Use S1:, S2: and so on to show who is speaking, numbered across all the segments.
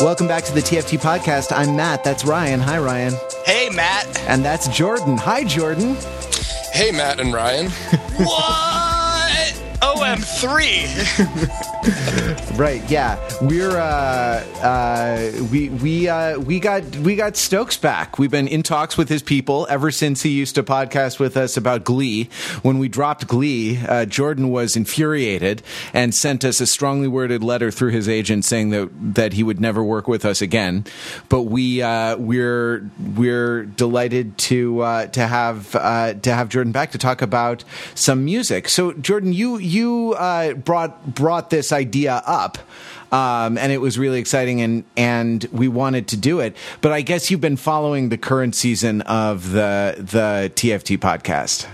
S1: Welcome back to the TFT podcast. I'm Matt. That's Ryan. Hi, Ryan.
S2: Hey, Matt.
S1: And that's Jordan. Hi, Jordan.
S3: Hey, Matt and Ryan.
S2: what? OM3.
S1: right. Yeah, we're uh, uh, we we uh, we got we got Stokes back. We've been in talks with his people ever since he used to podcast with us about Glee. When we dropped Glee, uh, Jordan was infuriated and sent us a strongly worded letter through his agent saying that that he would never work with us again. But we uh, we're we're delighted to uh, to have to have Jordan back to talk about some music. So Jordan, you you brought brought this idea up. Um, and it was really exciting, and and we wanted to do it. But I guess you've been following the current season of the the TFT podcast.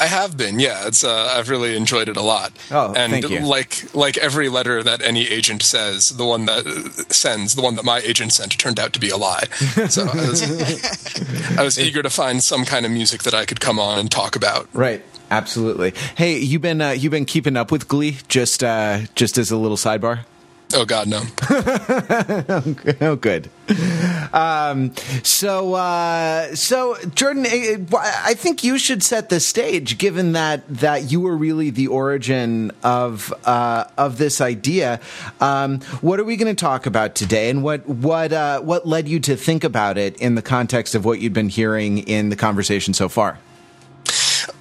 S3: I have been, yeah. It's uh, I've really enjoyed it a lot.
S1: Oh,
S3: and
S1: thank you.
S3: like like every letter that any agent says, the one that sends, the one that my agent sent, turned out to be a lie. So I was, I was eager to find some kind of music that I could come on and talk about.
S1: Right. Absolutely. Hey, you've been uh, you been keeping up with Glee? Just uh, just as a little sidebar.
S3: Oh God, no.
S1: oh, good. Um, so, uh, so Jordan, eh, eh, I think you should set the stage, given that that you were really the origin of uh, of this idea. Um, what are we going to talk about today, and what what uh, what led you to think about it in the context of what you'd been hearing in the conversation so far?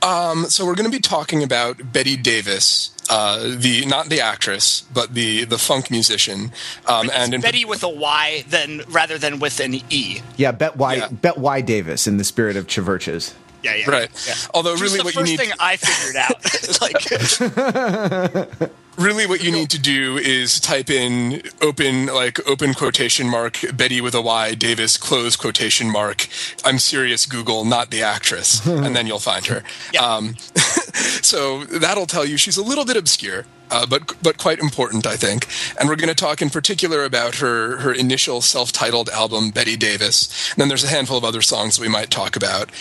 S3: Um, so we're going to be talking about Betty Davis, uh, the not the actress, but the the funk musician,
S2: um, and in, Betty with a Y, then rather than with an E.
S1: Yeah, Bet Y, yeah. Bet Y Davis in the spirit of Chvrches.
S2: Yeah, yeah,
S3: right.
S2: Yeah.
S3: Although,
S2: Just
S3: really, what you need
S2: thing I figured
S3: out, like. really what you need to do is type in open like open quotation mark betty with a y davis close quotation mark i'm serious google not the actress and then you'll find her
S2: yeah.
S3: um, so that'll tell you she's a little bit obscure uh, but but quite important, I think. And we're going to talk in particular about her her initial self-titled album, Betty Davis. And then there's a handful of other songs we might talk about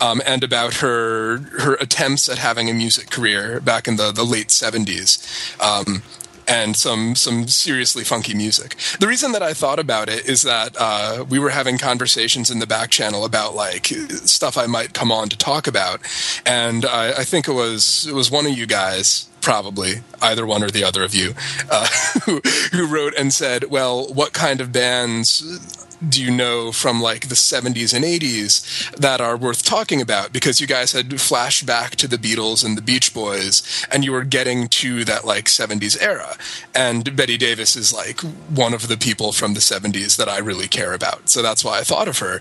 S3: um, and about her her attempts at having a music career back in the, the late 70s. Um, and some some seriously funky music. The reason that I thought about it is that uh, we were having conversations in the back channel about like stuff I might come on to talk about, and I, I think it was it was one of you guys probably either one or the other of you uh, who, who wrote and said, "Well, what kind of bands do you know from like the 70s and 80s that are worth talking about? Because you guys had flashed back to the Beatles and the Beach Boys and you were getting to that like 70s era. And Betty Davis is like one of the people from the 70s that I really care about. So that's why I thought of her.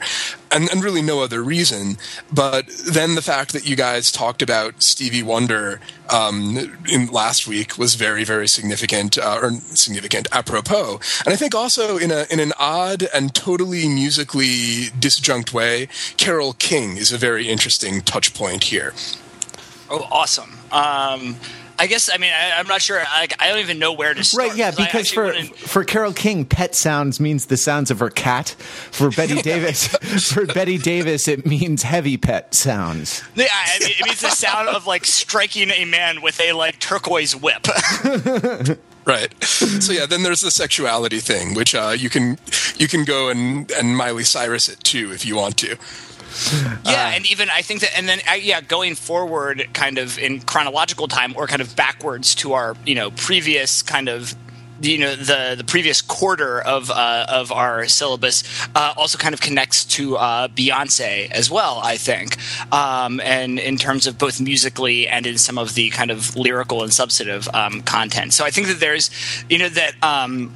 S3: And, and really no other reason. But then the fact that you guys talked about Stevie Wonder um, in last week was very very significant uh, or significant apropos. And I think also in a in an odd and totally musically disjunct way, Carole King is a very interesting touch point here.
S2: Oh, awesome. Um, I guess I mean I, am not sure. I, I, don't even know where to start.
S1: Right? Yeah, because for wouldn't... for Carole King, pet sounds means the sounds of her cat. For Betty Davis, for Betty Davis, it means heavy pet sounds.
S2: Yeah, it means the sound of like striking a man with a like turquoise whip.
S3: Right. So yeah, then there's the sexuality thing, which uh, you can you can go and and Miley Cyrus it too if you want to.
S2: Yeah, uh, and even I think that, and then uh, yeah, going forward, kind of in chronological time, or kind of backwards to our you know previous kind of you know the the previous quarter of uh, of our syllabus uh, also kind of connects to uh, Beyonce as well. I think, um, and in terms of both musically and in some of the kind of lyrical and substantive um, content. So I think that there's you know that. Um,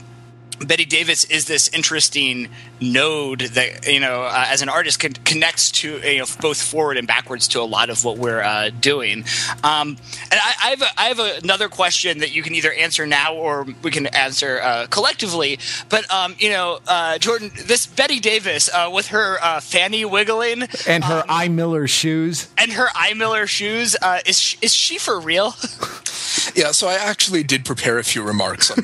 S2: Betty Davis is this interesting node that you know uh, as an artist con- connects to you know both forward and backwards to a lot of what we're uh, doing. Um, and I, I, have a, I have a, another question that you can either answer now or we can answer uh, collectively. But um, you know, uh, Jordan, this Betty Davis uh, with her uh, fanny wiggling
S1: and her um, I Miller shoes
S2: and her I Miller shoes is is she for real?
S3: Yeah, so I actually did prepare a few remarks. On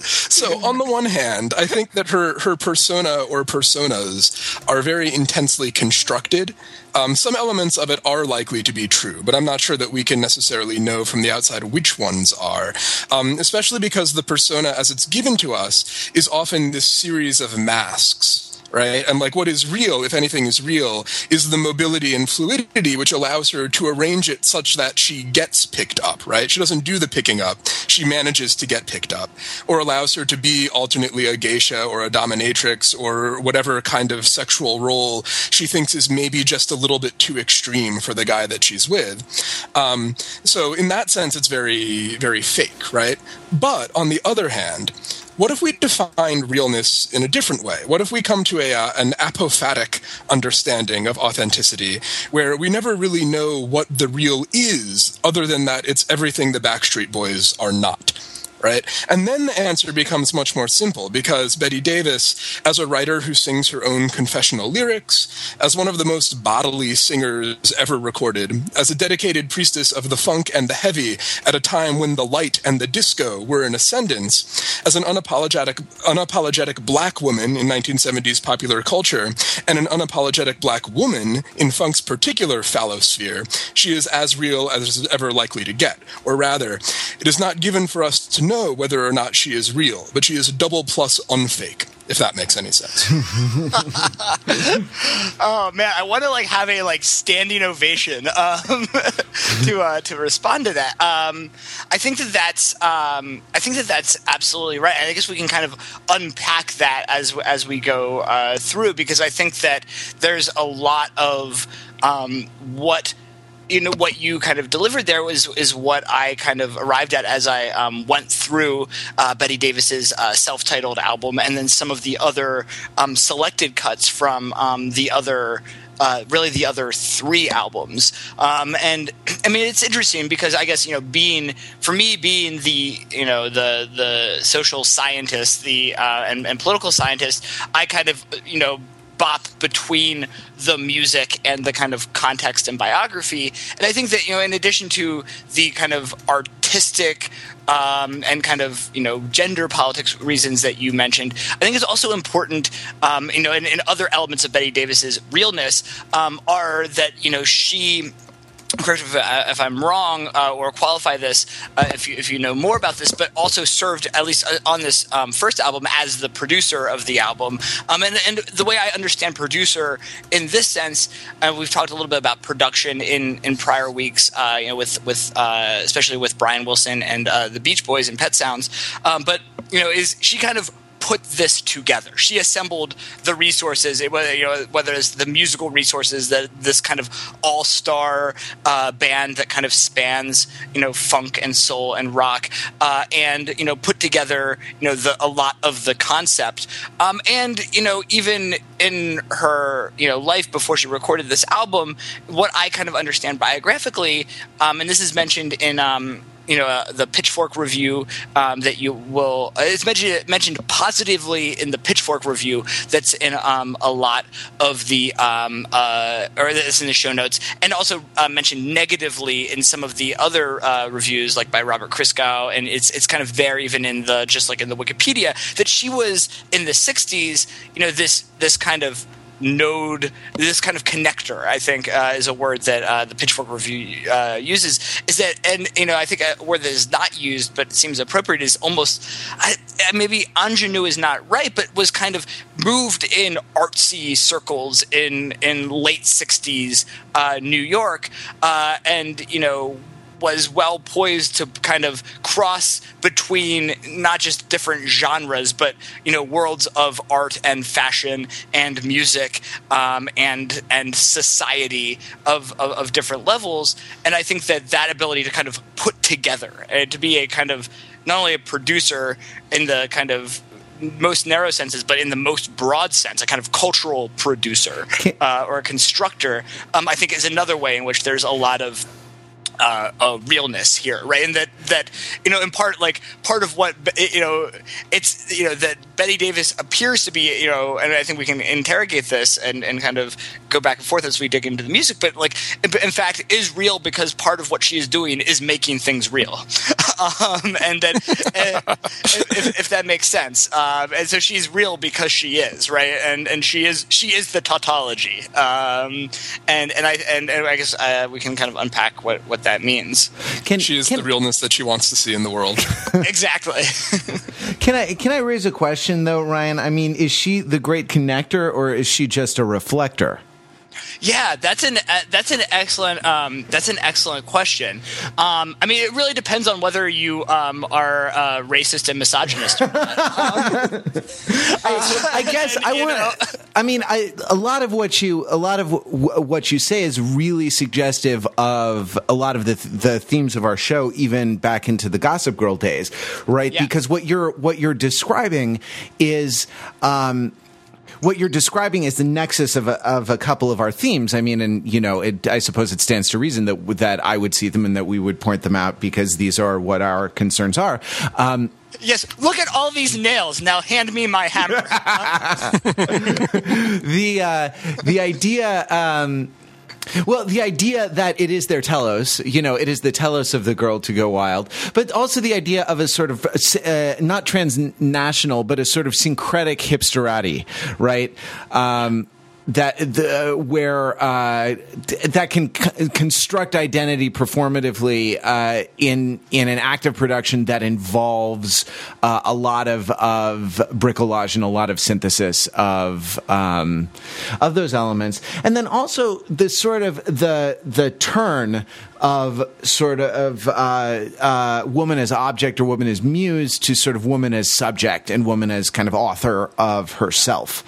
S3: so on the one hand, I think that her her persona or personas are very intensely constructed. Um, some elements of it are likely to be true, but I'm not sure that we can necessarily know from the outside which ones are. Um, especially because the persona, as it's given to us, is often this series of masks right? And like what is real, if anything is real, is the mobility and fluidity which allows her to arrange it such that she gets picked up, right? She doesn't do the picking up, she manages to get picked up, or allows her to be alternately a geisha or a dominatrix or whatever kind of sexual role she thinks is maybe just a little bit too extreme for the guy that she's with. Um, so in that sense, it's very, very fake, right? But on the other hand, what if we define realness in a different way? What if we come to a, uh, an apophatic understanding of authenticity where we never really know what the real is other than that it's everything the Backstreet Boys are not? Right? And then the answer becomes much more simple because Betty Davis, as a writer who sings her own confessional lyrics, as one of the most bodily singers ever recorded, as a dedicated priestess of the funk and the heavy at a time when the light and the disco were in ascendance, as an unapologetic, unapologetic black woman in 1970s popular culture, and an unapologetic black woman in funk's particular phallosphere, she is as real as is ever likely to get. Or rather, it is not given for us to know whether or not she is real, but she is double plus unfake. If that makes any sense.
S2: oh man, I want to like have a like standing ovation um, to uh, to respond to that. Um, I think that that's um, I think that that's absolutely right. And I guess we can kind of unpack that as as we go uh, through because I think that there's a lot of um, what you know what you kind of delivered there was is what I kind of arrived at as I um, went through uh, Betty Davis's uh, self-titled album, and then some of the other um, selected cuts from um, the other. Uh, really, the other three albums, um, and I mean it's interesting because I guess you know being for me being the you know the the social scientist, the uh, and, and political scientist, I kind of you know bop between the music and the kind of context and biography. And I think that you know, in addition to the kind of artistic um, and kind of you know gender politics reasons that you mentioned, I think it's also important. Um, you know, and, other elements of Betty Davis's realness um, are that you know she correct if, if, I'm wrong uh, or qualify this uh, if, you, if you know more about this, but also served at least uh, on this um, first album as the producer of the album. Um, and, and, the way I understand producer in this sense, uh, we've talked a little bit about production in, in prior weeks, uh, you know, with with especially with Brian Wilson and the Beach Boys and Pet Sounds. Um, but you know, is she kind of put this together. She assembled the resources, whether you know whether it's the musical resources that this kind of all star uh, band that kind of spans you know funk and soul and rock, uh, and you know put together you know the, a lot of the concept, um, and you know even in her you know life before she recorded this album, what I kind of understand biographically, um, and this is mentioned in um, you know uh, the Pitchfork review um, that you will. Uh, it's mentioned mentioned positively in the Pitchfork review. That's in um, a lot of the um, uh, or that's in the show notes, and also uh, mentioned negatively in some of the other uh, reviews, like by Robert Christgau, and it's it's kind of there even in the just like in the Wikipedia that she was in the '60s. You know this this kind of node, this kind of connector, I think uh, is a word that uh, the Pitchfork review uh, uses. Is that, and you know, I think a word that is not used but seems appropriate is almost maybe ingenue is not right, but was kind of moved in artsy circles in in late '60s uh, New York, uh, and you know was well poised to kind of cross between not just different genres, but you know worlds of art and fashion and music um, and and society of, of, of different levels. And I think that that ability to kind of put together and to be a kind of not only a producer in the kind of most narrow senses, but in the most broad sense, a kind of cultural producer uh, or a constructor, um, I think is another way in which there's a lot of uh, realness here, right? And that that you know, in part, like part of what you know, it's you know that Betty Davis appears to be, you know, and I think we can interrogate this and and kind of go back and forth as we dig into the music, but like in fact is real because part of what she is doing is making things real, um, and that if, if, that makes sense, um, and so she's real because she is right, and and she is she is the tautology, um, and and I and, and I guess uh, we can kind of unpack what what that means.
S3: Can, she is can, the realness that she wants to see in the world.
S2: exactly.
S1: can I can I raise a question though, Ryan? I mean, is she the great connector or is she just a reflector?
S2: Yeah, that's an uh, that's an excellent um, that's an excellent question. Um, I mean, it really depends on whether you um, are uh, racist and misogynist. I,
S1: I, guess and, I want. I mean, I, a lot of what you a lot of w- what you say is really suggestive of a lot of the the themes of our show, even back into the Gossip Girl days, right? Yeah. Because what you're what you're describing is. Um, what you're describing is the nexus of a, of a couple of our themes. I mean, and you know, it, I suppose it stands to reason that that I would see them and that we would point them out because these are what our concerns are. Um,
S2: Yes, look at all these nails. Now hand me my hammer.
S1: the uh, the idea um, well, the idea that it is their telos, you know, it is the telos of the girl to go wild, but also the idea of a sort of uh, not transnational, but a sort of syncretic hipsterati, right? Um, that the where uh, that can construct identity performatively uh, in in an active production that involves uh, a lot of of bricolage and a lot of synthesis of um, of those elements, and then also the sort of the the turn of sort of uh, uh, woman as object or woman as muse to sort of woman as subject and woman as kind of author of herself.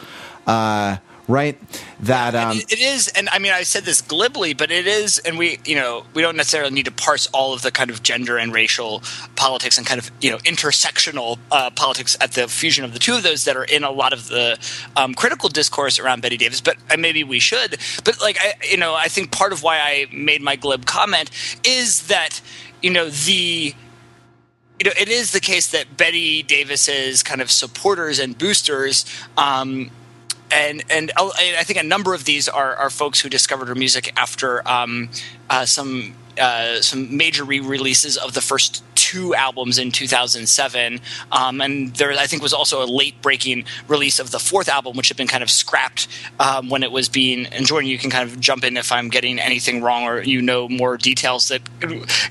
S1: Right? That um,
S2: it is, and I mean, I said this glibly, but it is, and we, you know, we don't necessarily need to parse all of the kind of gender and racial politics and kind of you know intersectional uh, politics at the fusion of the two of those that are in a lot of the um, critical discourse around Betty Davis. But uh, maybe we should. But like, I, you know, I think part of why I made my glib comment is that you know the you know, it is the case that Betty Davis's kind of supporters and boosters um, and and I think a number of these are, are folks who discovered her music after um, uh, some uh, some major re-releases of the first two albums in 2007, um, and there I think was also a late-breaking release of the fourth album, which had been kind of scrapped um, when it was being. And Jordan, you can kind of jump in if I'm getting anything wrong or you know more details that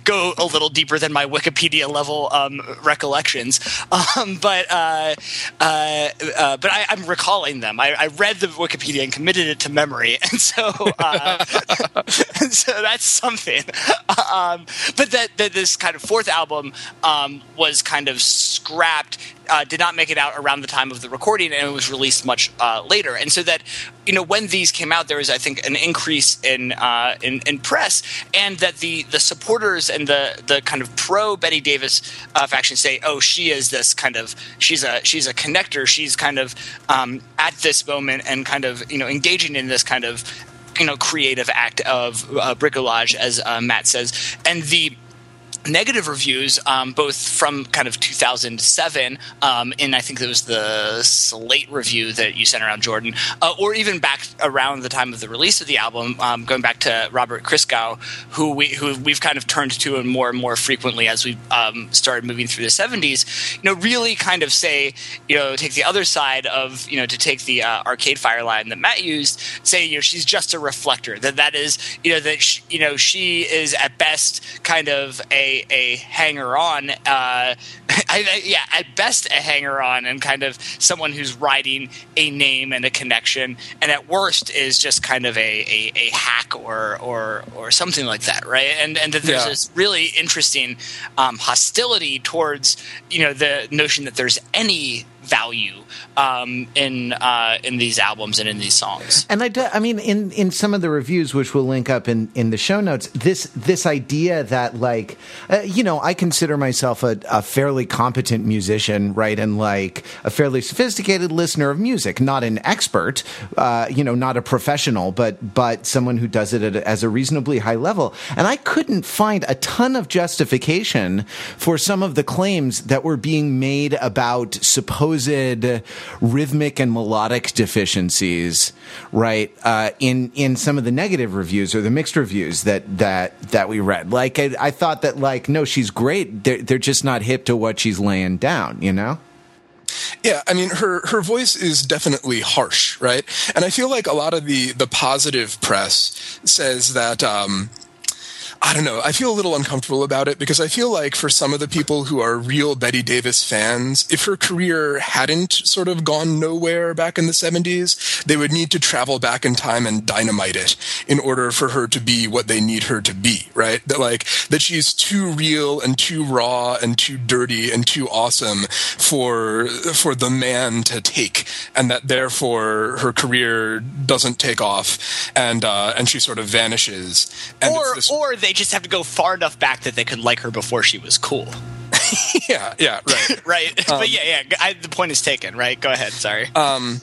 S2: go a little deeper than my Wikipedia level um, recollections. Um, but uh, uh, uh, but I, am recalling them. I, I, read the Wikipedia and committed it to memory, and so uh, so that's something. Um, but that, that this kind of fourth album um, was kind of scrapped, uh, did not make it out around the time of the recording, and it was released much uh, later. And so that you know when these came out, there was I think an increase in uh, in, in, press, and that the the supporters and the the kind of pro Betty Davis uh, faction say, oh, she is this kind of she's a she's a connector. She's kind of um, at this moment and kind of you know engaging in this kind of you know creative act of uh, bricolage, as uh, Matt says, and the negative reviews, um, both from kind of 2007, um, and I think it was the Slate review that you sent around, Jordan, uh, or even back around the time of the release of the album, um, going back to Robert Christgau, who we who we've kind of turned to and more and more frequently as we um, started moving through the 70s. You know, really kind of say, you know, take the other side of, you know, to take the uh, Arcade Fire line that Matt used, say, you know, she's just a reflector. That that is, you know, that she, you know she is at best kind of a a hanger on. Uh, I, I, yeah, at best a hanger on, and kind of someone who's writing a name and a connection, and at worst is just kind of a, a, a hack or or or something like that, right? And and that there's yeah. this really interesting um, hostility towards you know the notion that there's any value um, in uh, in these albums and in these songs.
S1: And I, do, I mean, in in some of the reviews, which we'll link up in in the show notes, this this idea that like, uh, you know, I consider myself a, a fairly competent musician, right, and like a fairly sophisticated listener of music, not an expert, uh, you know, not a professional, but but someone who does it at, as a reasonably high level. And I couldn't find a ton of justification for some of the claims that were being made about supposed rhythmic and melodic deficiencies, right? Uh, in in some of the negative reviews or the mixed reviews that that that we read, like I, I thought that like no, she's great. They're they're just not hip to what she's laying down, you know.
S3: Yeah, I mean her her voice is definitely harsh, right? And I feel like a lot of the the positive press says that um, I don't know. I feel a little uncomfortable about it because I feel like for some of the people who are real Betty Davis fans, if her career hadn't sort of gone nowhere back in the 70s, they would need to travel back in time and dynamite it in order for her to be what they need her to be, right? That like, that she's too real and too raw and too dirty and too awesome for, for the man to take and that therefore her career doesn't take off and, uh, and she sort of vanishes.
S2: Or, this- or they just have to go far enough back that they could like her before she was cool.
S3: yeah, yeah, right,
S2: right. Um, but yeah, yeah. I, the point is taken. Right. Go ahead. Sorry.
S3: Um,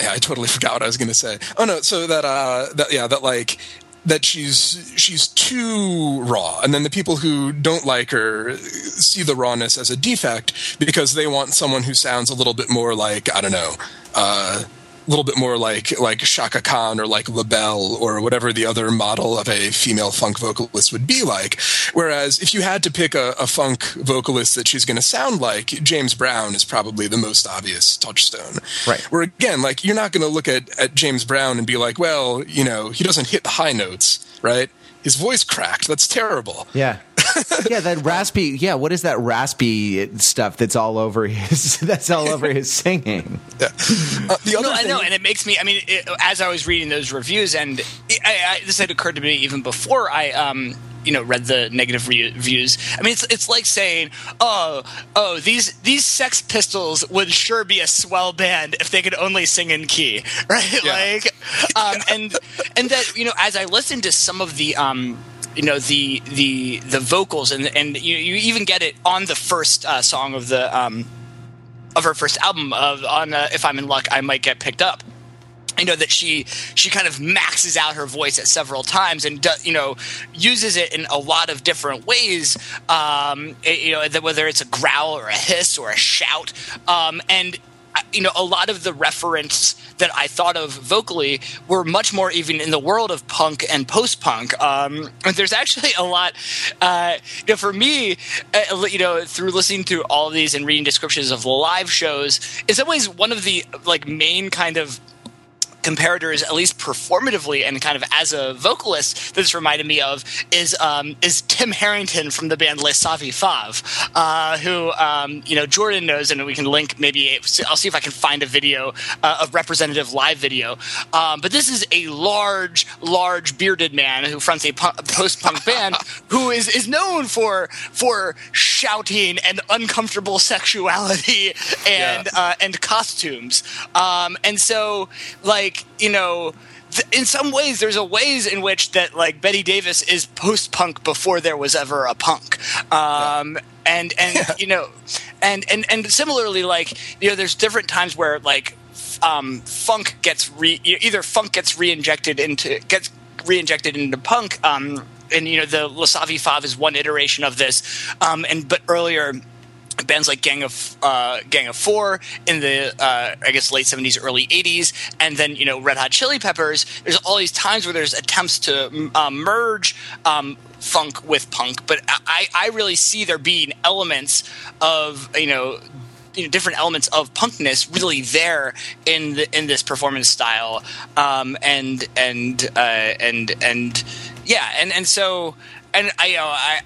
S3: yeah, I totally forgot what I was going to say. Oh no, so that uh, that yeah, that like that she's she's too raw and then the people who don't like her see the rawness as a defect because they want someone who sounds a little bit more like i don't know uh, little bit more like like Chaka Khan or like LaBelle or whatever the other model of a female funk vocalist would be like. Whereas if you had to pick a, a funk vocalist that she's going to sound like, James Brown is probably the most obvious touchstone.
S1: Right.
S3: Where again, like you're not going to look at at James Brown and be like, well, you know, he doesn't hit the high notes, right? His voice cracked. That's terrible.
S1: Yeah. yeah, that raspy. Yeah, what is that raspy stuff that's all over his? That's all over his singing.
S3: Yeah. Uh, the other
S2: no,
S3: thing,
S2: I know, and it makes me. I mean, it, as I was reading those reviews, and it, I, I, this had occurred to me even before I. Um, you know, read the negative reviews. I mean, it's it's like saying, "Oh, oh, these these Sex Pistols would sure be a swell band if they could only sing in key, right?"
S3: Yeah.
S2: Like, um, and and that you know, as I listened to some of the um, you know the the the vocals and and you, you even get it on the first uh, song of the um, of her first album of on uh, if I'm in luck I might get picked up. I know that she she kind of maxes out her voice at several times and do, you know uses it in a lot of different ways. Um, you know whether it's a growl or a hiss or a shout, um, and you know a lot of the reference that I thought of vocally were much more even in the world of punk and post punk. Um, there's actually a lot. Uh, you know, for me, uh, you know, through listening to all of these and reading descriptions of live shows, in some ways, one of the like main kind of comparators, at least performatively and kind of as a vocalist, that this reminded me of is um, is Tim Harrington from the band Les Savy Fav, uh, who um, you know Jordan knows, and we can link maybe. I'll see if I can find a video, uh, a representative live video. Um, but this is a large, large bearded man who fronts a post punk band who is is known for for shouting and uncomfortable sexuality and
S3: Yeah.
S2: uh, and costumes. Um, and so, like, you know, th- in some ways, there's a ways in which that, like, Betty Davis is post punk before there was ever a punk. Um, And, and you know, and, and, and similarly, like, you know, there's different times where, like, um, funk gets re either funk gets re-injected into gets re-injected into punk um, and you know the Les Savy Fav is one iteration of this um, and but earlier bands like Gang of uh, Gang of Four in the uh, I guess late seventies, early eighties, and then you know Red Hot Chili Peppers. There's all these times where there's attempts to um, merge um, funk with punk, but I, I really see there being elements of you know. You know, different elements of punkness really there in the in this performance style, um, and and uh, and and yeah, and and so and I you know I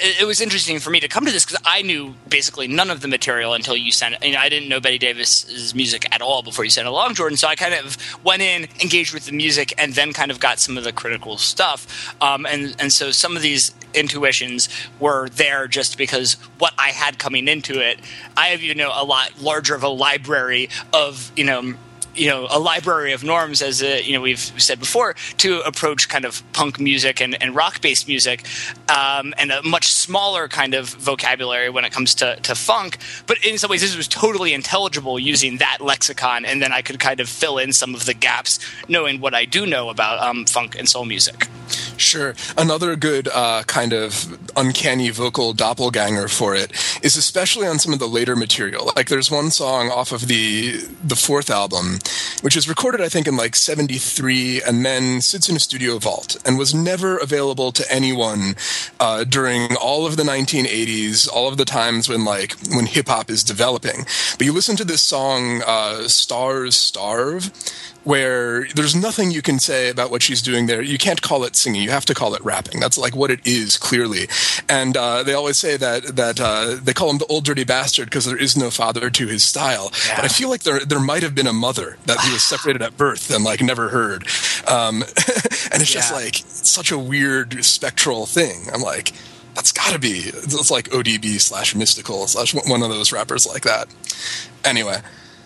S2: it, it was interesting for me to come to this because I knew basically none of the material until you sent. You know, I didn't know Betty Davis's music at all before you sent it along, Jordan. So I kind of went in, engaged with the music, and then kind of got some of the critical stuff. Um, and and so some of these intuitions were there just because what I had coming into it. I have you know a lot larger of a library of you know you know a library of norms as a, you know we've said before to approach kind of punk music and, and rock based music um, and a much smaller kind of vocabulary when it comes to, to funk. But in some ways this was totally intelligible using that lexicon and then i could kind of fill in some of the gaps knowing what i do know about um, funk and soul music
S3: Sure. Another good uh, kind of uncanny vocal doppelganger for it is especially on some of the later material. Like there's one song off of the the fourth album, which was recorded I think in like '73, and then sits in a studio vault and was never available to anyone uh, during all of the 1980s, all of the times when like when hip hop is developing. But you listen to this song, uh, "Stars Starve." Where there's nothing you can say about what she's doing there. You can't call it singing. You have to call it rapping. That's like what it is clearly. And uh, they always say that that uh, they call him the old dirty bastard because there is no father to his style. Yeah. But I feel like there there might have been a mother that he was separated at birth and like never heard. Um, and it's yeah. just like such a weird spectral thing. I'm like. That's got to be. It's like ODB slash Mystikal slash one of those rappers like that. Anyway,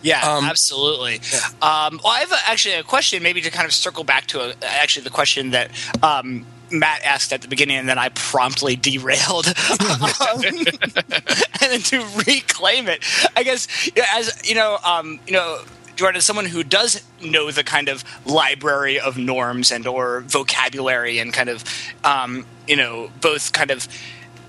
S2: yeah, um, absolutely. Yeah. Um, well, I have a, actually a question, maybe to kind of circle back to a, actually the question that um, Matt asked at the beginning, and then I promptly derailed, um, and then to reclaim it, I guess as you know, um, you know. Jordan, as someone who does know the kind of library of norms and or vocabulary and kind of, um, you know, both kind of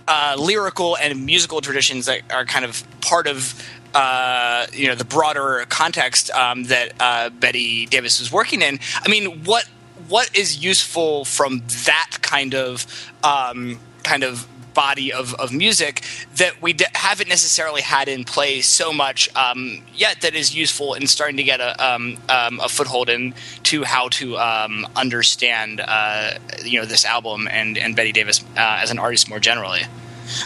S2: uh, lyrical and musical traditions that are kind of part of uh, you know the broader context um, that uh, Betty Davis was working in. I mean, what what is useful from that kind of um, kind of body of, of music that we d- haven't necessarily had in play so much um, yet that is useful in starting to get a, um, um, a foothold into how to um, understand uh, you know this album and, and Betty Davis uh, as an artist more generally.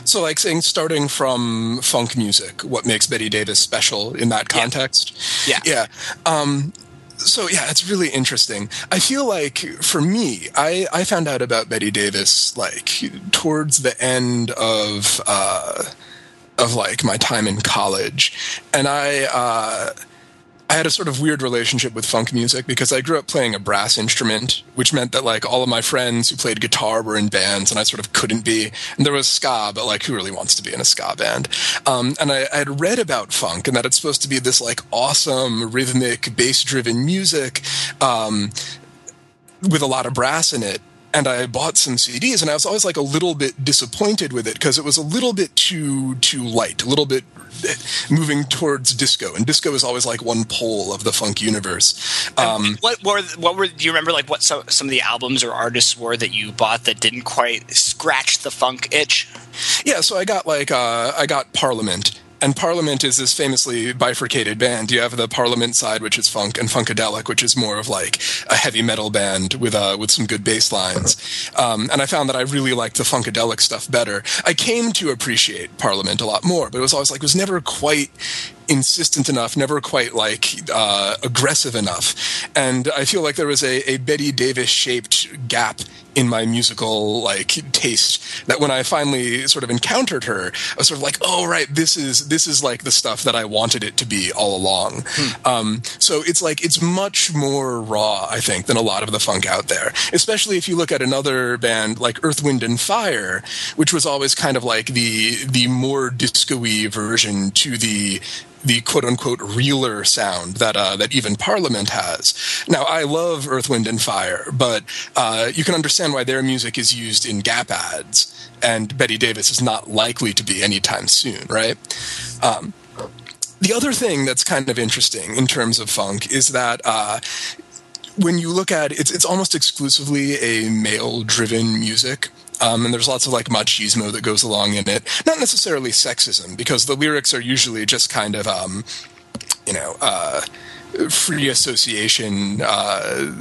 S3: So, like saying, starting from funk music, what makes Betty Davis special in that context?
S2: Yeah.
S3: Yeah. Um, so yeah, it's really interesting. I feel like for me, I, I found out about Betty Davis like towards the end of uh, of like my time in college, and I uh, I had a sort of weird relationship with funk music because I grew up playing a brass instrument, which meant that like all of my friends who played guitar were in bands and I sort of couldn't be. And there was ska, but like who really wants to be in a ska band? Um, and I, I had read about funk and that it's supposed to be this like awesome rhythmic bass driven music. Um, with a lot of brass in it and I bought some CDs, and I was always like a little bit disappointed with it because it was a little bit too too light, a little bit moving towards disco, and disco is always like one pole of the funk universe.
S2: Um, what were what were do you remember like what some some of the albums or artists were that you bought that didn't quite scratch the funk itch?
S3: Yeah, so I got like uh, I got Parliament and Parliament is this famously bifurcated band. You have the Parliament side, which is funk, and Funkadelic, which is more of like a heavy metal band with uh, with some good bass lines. Um, and I found that I really liked the Funkadelic stuff better. I came to appreciate Parliament a lot more, but it was always like it was never quite insistent enough, never quite like uh, aggressive enough. And I feel like there was a, a Betty Davis shaped gap in my musical like taste that when I finally sort of encountered her, I was sort of like, oh right, this is this is like the stuff that I wanted it to be all along. Hmm. Um, so it's like it's much more raw, I think, than a lot of the funk out there. Especially if you look at another band like Earth, Wind and Fire, which was always kind of like the the more disco-y version to the the quote unquote realer sound that uh, that even Parliament has. Now, I love Earth, Wind, and Fire, but uh, you can understand why their music is used in Gap ads, and Betty Davis is not likely to be anytime soon, right? Um, the other thing that's kind of interesting in terms of funk is that. Uh, when you look at it, it's, it's almost exclusively a male driven music. Um, and there's lots of like machismo that goes along in it. Not necessarily sexism, because the lyrics are usually just kind of, um, you know, uh, free association uh,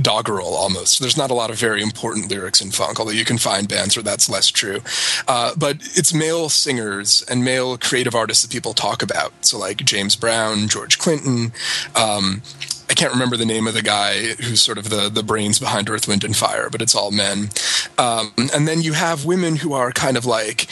S3: doggerel almost. There's not a lot of very important lyrics in funk, although you can find bands where that's less true. Uh, but it's male singers and male creative artists that people talk about. So like James Brown, George Clinton. Um, I can't remember the name of the guy who's sort of the, the brains behind Earth, Wind, and Fire, but it's all men. Um, and then you have women who are kind of like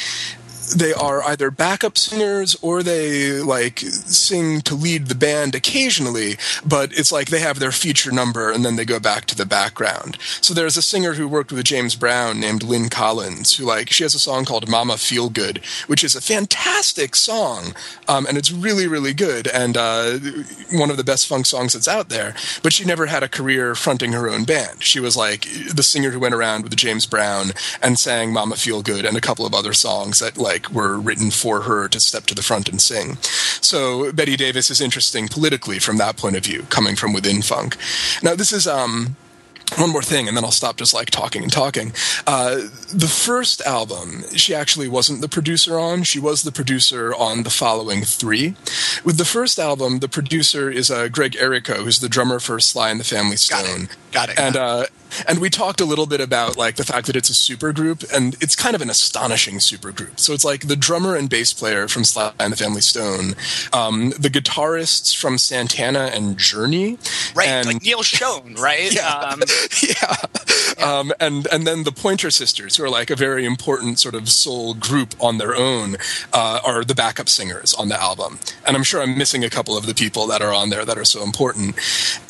S3: they are either backup singers or they like sing to lead the band occasionally, but it's like they have their feature number and then they go back to the background. So there's a singer who worked with James Brown named Lyn Collins who like she has a song called Mama Feel Good, which is a fantastic song, um, and it's really really good and uh, one of the best funk songs that's out there. But she never had a career fronting her own band. She was like the singer who went around with James Brown and sang Mama Feel Good and a couple of other songs that like like were written for her to step to the front and sing. So Betty Davis is interesting politically from that point of view, coming from within funk. Now this is um one more thing, and then I'll stop just like talking and talking. Uh, the first album, she actually wasn't the producer on. She was the producer on the following three. With the first album, the producer is uh, Greg Errico, who's the drummer for Sly and the Family Stone.
S2: Got it. Got it.
S3: And uh, and we talked a little bit about like the fact that it's a super group, and it's kind of an astonishing super group. So it's like the drummer and bass player from Sly and the Family Stone, um, the guitarists from Santana and Journey,
S2: right?
S3: And,
S2: like Neal Schon, right?
S3: yeah, um, yeah. yeah. Um, and and then the Pointer Sisters, who are like a very important sort of soul group on their own, uh, are the backup singers on the album. And I'm sure I'm missing a couple of the people that are on there that are so important.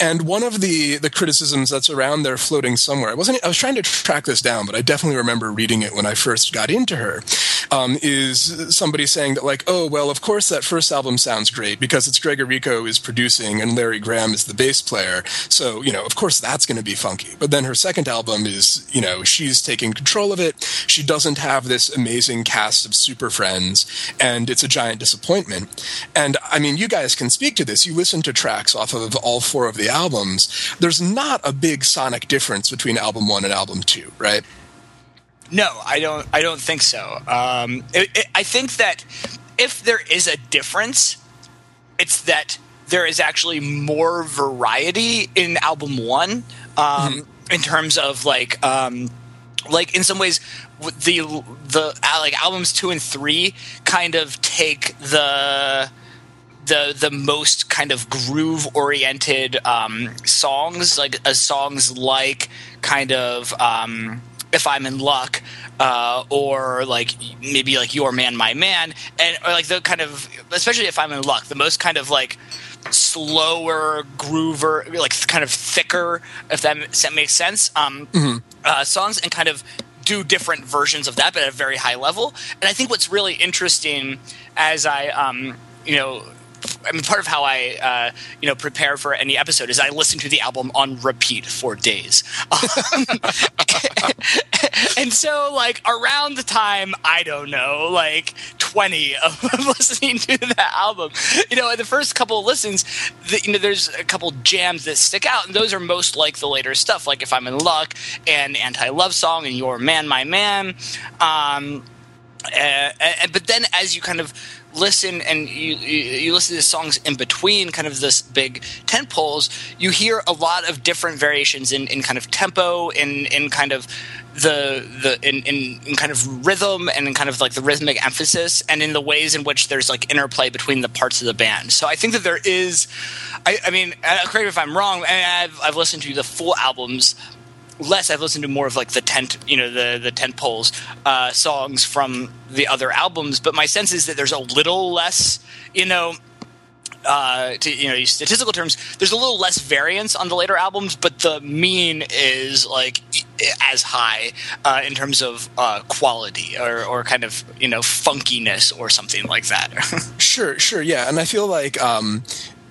S3: And one of the the criticisms that's around their floating somewhere. I wasn't. I was trying to track this down, but I definitely remember reading it when I first got into her. Um, is somebody saying that like, oh well, of course that first album sounds great because it's Greg Errico is producing and Larry Graham is the bass player. So you know, of course that's going to be funky. But then her second album is you know she's taking control of it. She doesn't have this amazing cast of super friends, and it's a giant disappointment. And I mean, you guys can speak to this. You listen to tracks off of all four of the albums. There's not a big sonic difference difference between album one and album two, right?
S2: No, I don't. I don't think so. Um, it, it, I think that if there is a difference, it's that there is actually more variety in album one um, mm-hmm. in terms of like um, like in some ways the the like albums two and three kind of take the the the most kind of groove oriented um, songs, like uh, songs like kind of um, if I'm in luck, uh, or like maybe like your man, my man, and or like the kind of especially if I'm in luck, the most kind of like slower groover, like kind of thicker, if that makes sense, um, mm-hmm. uh, songs, and kind of do different versions of that, but at a very high level. And I think what's really interesting as I, um, you know, I mean, part of how I, uh, you know, prepare for any episode is I listen to the album on repeat for days. Um, and so, like, around the time, I don't know, like 20 of listening to the album, you know, the first couple of listens, the, you know, there's a couple jams that stick out, and those are most like the later stuff, like If I'm in Luck and Anti Love Song and Your Man, My Man. Um, uh, but then as you kind of listen and you, you listen to songs in between kind of this big tent poles, you hear a lot of different variations in, in kind of tempo, in in kind of the the in, in, in kind of rhythm and in kind of like the rhythmic emphasis and in the ways in which there's like interplay between the parts of the band. So I think that there is I, I mean, uh, correct me if I'm wrong, and I've, I've listened to the full albums less I've listened to more of like the tent, you know, the the tent poles uh, songs from the other albums. But my sense is that there's a little less, you know, uh, to you know statistical terms, there's a little less variance on the later albums, but the mean is like as high uh, in terms of uh, quality or, or kind of you know funkiness or something like that.
S3: sure, sure, yeah, and I feel like um,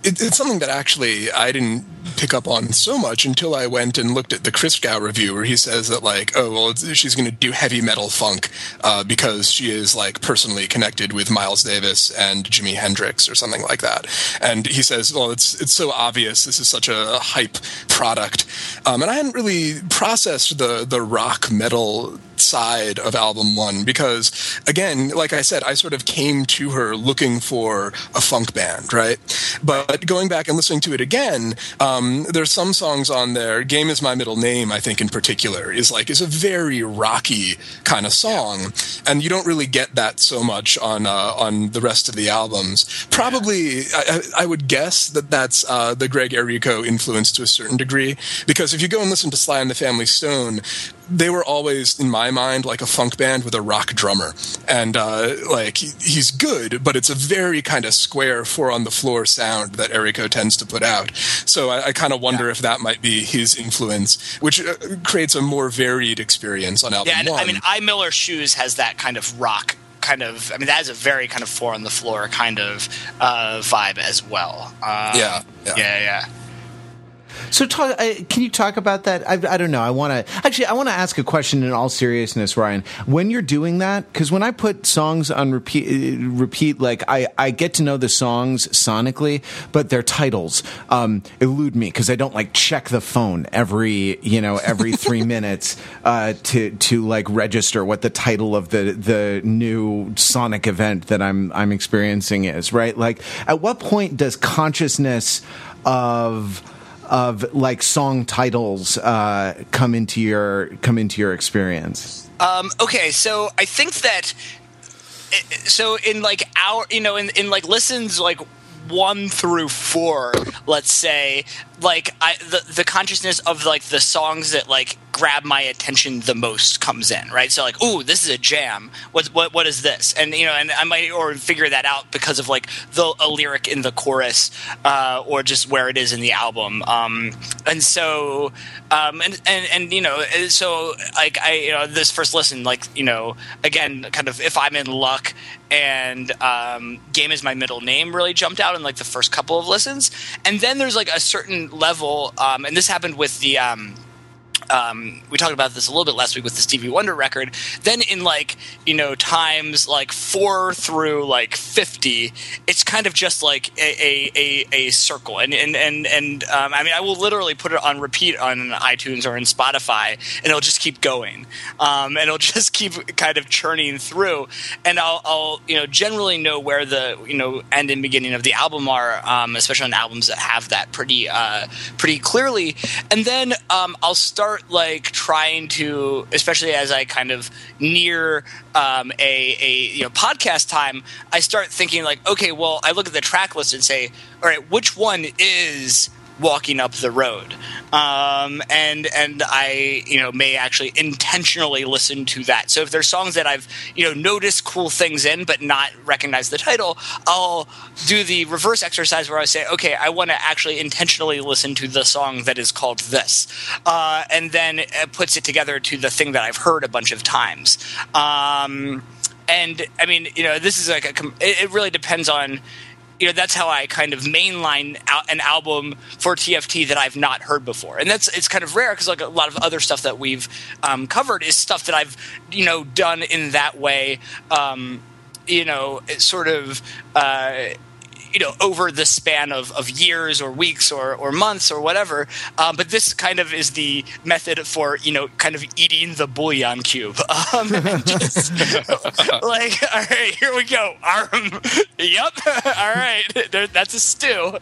S3: it, it's something that actually I didn't pick up on so much until I went and looked at the Christgau review, where he says that like, oh well, she's going to do heavy metal funk uh, because she is like personally connected with Miles Davis and Jimi Hendrix or something like that. And he says, well, it's it's so obvious. This is such a hype product, um, and I hadn't really processed the the rock metal side of album one because again like i said i sort of came to her looking for a funk band right? But going back and listening to it again um, there's some songs on there. Game is my middle name i think in particular is like is a very rocky kind of song. And you don't really get that so much on uh, on the rest of the albums. Probably I, I, would guess that that's uh, the greg errico influence to a certain degree. Because if you go and listen to sly and the family stone they were always in my mind like a funk band with a rock drummer. And uh, like he's good but it's a very kind of square four on the floor sound that errico tends to put out. So i, I kind of wonder yeah. if that might be his influence which uh, creates a more varied experience on album
S2: yeah and,
S3: one.
S2: i mean i miller shoes has that kind of rock kind of i mean that is a very kind of four on the floor kind of uh, vibe as well.
S3: Uh, yeah,
S2: yeah. yeah yeah
S1: so, talk, uh, can you talk about that? I, I don't know. I want to actually. I want to ask a question in all seriousness, Ryan. When you're doing that, because when I put songs on repeat, uh, repeat, like I, I get to know the songs sonically, but their titles um, elude me because I don't like check the phone every you know every three minutes uh, to to like register what the title of the the new sonic event that I'm I'm experiencing is. Right? Like, at what point does consciousness of of like song titles uh, come into your come into your experience?
S2: Um, okay, so I think that so in like our you know in in like listens like one through four, let's say, like I the the consciousness of like the songs that like grab my attention the most comes in, right? So like, ooh, this is a jam. What what what is this? And you know, and I might or figure that out because of like the a lyric in the chorus, uh, or just where it is in the album. Um, and so, um, and and and you know, so like I you know this first listen, like you know, again, kind of if I'm in luck and um, game is my middle name really jumped out in like the first couple of listens, and then there's like a certain level, um, and this happened with the. Um, um, we talked about this a little bit last week with the Stevie Wonder record. Then in like you know times like four through like fifty, it's kind of just like a a, a, circle. And and and and um, I mean, I will literally put it on repeat on iTunes or in Spotify, and it'll just keep going, um, and it'll just keep kind of churning through. And I'll, I'll you know generally know where the you know end and beginning of the album are, um, especially on albums that have that pretty uh, pretty clearly. And then um, I'll start like trying to, especially as I kind of near um, a, a you know podcast time, I start thinking like, okay, well, I look at the track list and say, all right, which one is walking up the road um, and and I you know may actually intentionally listen to that. So if there's songs that I've you know noticed cool things in but not recognize the title, I'll do the reverse exercise where I say, okay, I want to actually intentionally listen to the song that is called this, uh, and then it puts it together to the thing that I've heard a bunch of times. Um, and I mean, you know, this is like a. It really depends on you know that's how I kind of mainline an album for TFT that I've not heard before, and that's it's kind of rare because like a lot of other stuff that we've um, covered is stuff that I've you know done in that way. Um, you know, sort of. Uh, you know over the span of, of years or weeks or, or months or whatever. Um, but this kind of is the method for you know kind of eating the bouillon cube. Um, just, like all right here we go. Um, yep all right. There, that's a stew.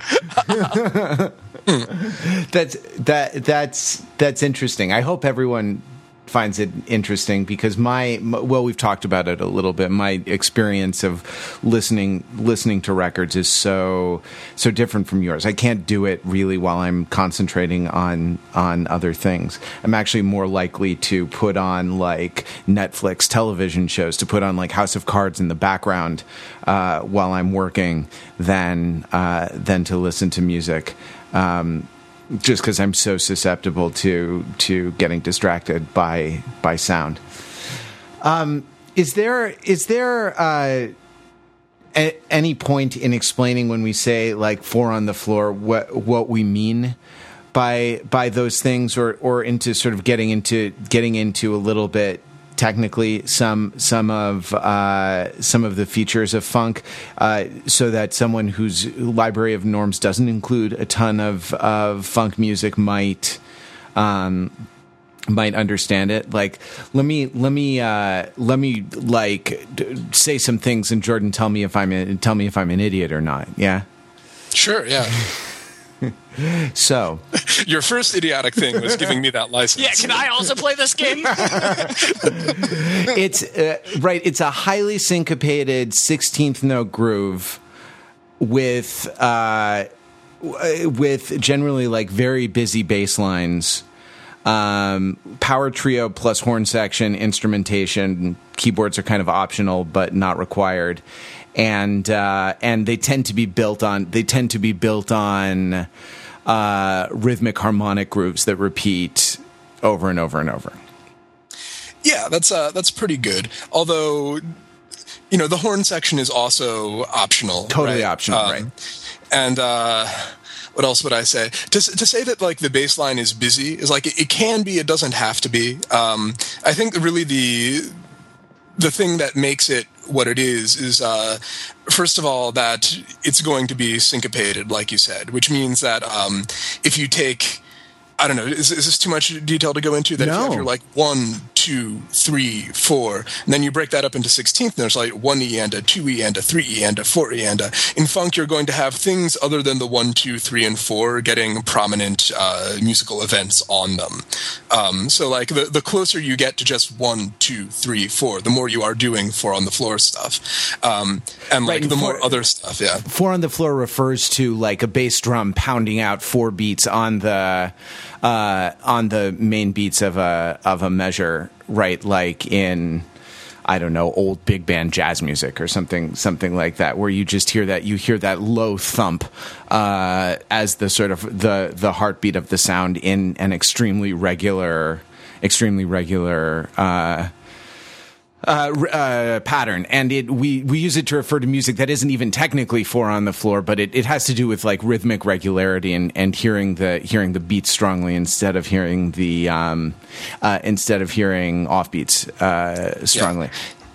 S1: That's that that's that's interesting. I hope everyone finds it interesting because my well we've talked about it a little bit. My experience of listening listening to records is so so different from yours. I can't do it really while i'm concentrating on on other things. I'm actually more likely to put on like netflix television shows to put on like house of cards in the background uh, while i'm working than uh, than to listen to music. Um, just because I'm so susceptible to to getting distracted by by sound. Um, is there is there uh, a, any point in explaining when we say like four on the floor what what we mean by by those things, or or into sort of getting into getting into a little bit technically some some of uh, some of the features of funk, uh, so that someone whose library of norms doesn't include a ton of of funk music might. Um, might understand it. Like, let me let me uh, let me like d- say some things, and Jordan tell me if I'm in, tell me if I'm an idiot or not. Yeah.
S3: Sure. Yeah.
S1: So
S3: Your first idiotic thing was giving me that license.
S2: Yeah, can I also play this game?
S1: it's uh, right. It's a highly syncopated sixteenth note groove with uh, with generally like very busy bass lines. Um, power trio plus horn section instrumentation. Keyboards are kind of optional, but not required. And uh, and they tend to be built on. They tend to be built on uh, rhythmic harmonic grooves that repeat over and over and over.
S3: Yeah, that's uh, that's pretty good. Although, you know, the horn section is also optional.
S1: Totally
S3: right?
S1: optional,
S3: Um,
S1: right?
S3: And uh, what else would I say? To to say that like the bass line is busy is like it, it can be. It doesn't have to be. Um, I think really the the thing that makes it what it is is uh, first of all that it's going to be syncopated, like you said, which means that um, if you take I don't know. Is, is this too much detail to go into? That if you
S1: No.
S3: have your like one, two, three, four, and then you break that up into sixteenth, there's like one E and a two E and a three E and a four E and a. In funk, you're going to have things other than the one, two, three, and four getting prominent uh, musical events on them. Um, so like the the closer you get to just one, two, three, four, the more you are doing four on the floor stuff, um, and like
S1: Right, and
S3: the more other stuff. Yeah.
S1: four on the floor refers to like a bass drum pounding out four beats on the uh, on the main beats of a of a measure, right? Like in I don't know old big band jazz music or something something like that, where you just hear that you hear that low thump uh, as the sort of the the heartbeat of the sound in an extremely regular extremely regular. Uh, uh, uh, pattern, and it we we use it to refer to music that isn't even technically four on the floor, but it, it has to do with like rhythmic regularity and, and hearing the hearing the beats strongly instead of hearing the um, uh, instead of hearing offbeats uh, strongly.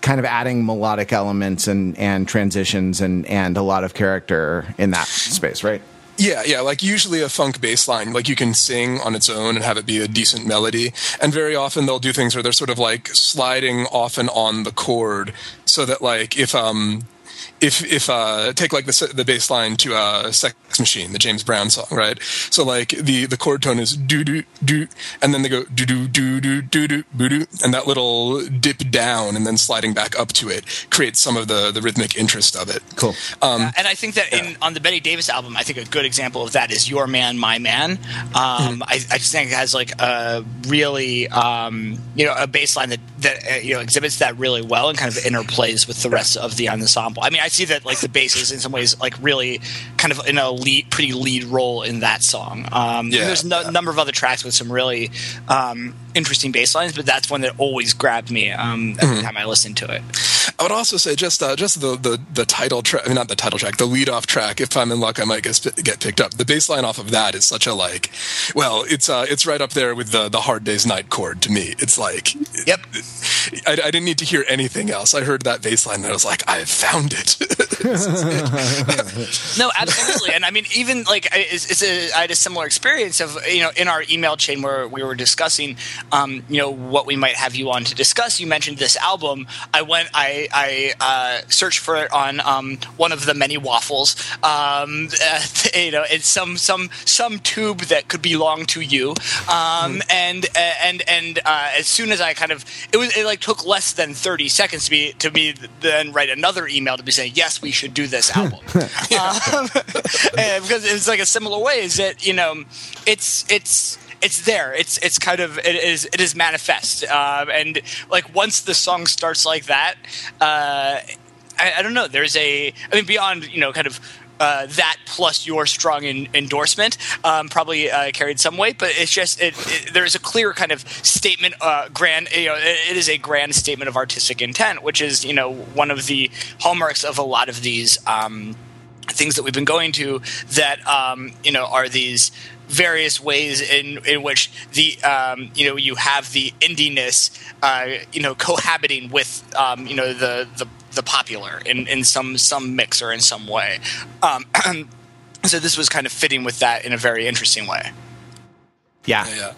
S1: kind of adding melodic elements and and transitions and and a lot of character in that space, right?
S3: Yeah, yeah. Like usually a funk bass line, like you can sing on its own and have it be a decent melody. And very often they'll do things where they're sort of like sliding off and on the chord, so that like if um if if uh take like the the bass line to uh Sex Machine, the James Brown song, right? So like the the chord tone is do do do, and then they go do do do do do do boo do, and that little dip down and then sliding back up to it creates some of the the rhythmic interest of it.
S1: Cool.
S3: Um,
S2: and I think that in on the Betty Davis album, I think a good example of that is "Your Man, My Man." Um, I, I just think it has like a really um, you know a bass line that that uh, you know exhibits that really well and kind of interplays with the rest of the ensemble. I mean, I see that like the bass is in some ways like really kind of in a lead, pretty lead role in that song. Um,
S3: Yeah.
S2: There's no, a number of other tracks with some really um, interesting bass lines, but that's one that always grabbed me um, every time I listened to it.
S3: I would also say just uh, just the, the, the title track, I mean, not the title track, the lead off track. If I'm in luck, I might get get picked up. The bass line off of that is such a like, well, it's uh, it's right up there with the the Hard Day's Night chord to me. It's like,
S2: Yep.
S3: I, I didn't need to hear anything else. I heard that bass line and I was like, I have found it.
S2: No, absolutely, and I mean, even like I- it's, it's a, I had a similar experience of you know in our email chain where we were discussing, um, you know, what we might have you on to discuss. You mentioned this album. I went, I I uh, searched for it on um, one of the many waffles. Um, uh, you know, it's some some some tube that could belong to you. Um, and and and uh, as soon as I kind of it was it like took less than thirty seconds to be to be then write another email to be saying yes we should do this album um, because it's like a similar way is that you know it's it's it's there it's it's kind of it is it is manifest um, and like once the song starts like that uh, I, I don't know there's a I mean beyond you know kind of uh, that plus your strong in, endorsement um, probably uh, carried some weight. But it's just it, it, there is a clear kind of statement, uh, grand. You know, it, it is a grand statement of artistic intent, which is you know one of the hallmarks of a lot of these. Um, things that we've been going to that um, you know are these various ways in in which the um, you know you have the indiness uh, you know cohabiting with um, you know the the, the popular in, in some some mix or in some way. Um, so this was kind of fitting with that in a very interesting way.
S1: Yeah.
S3: Yeah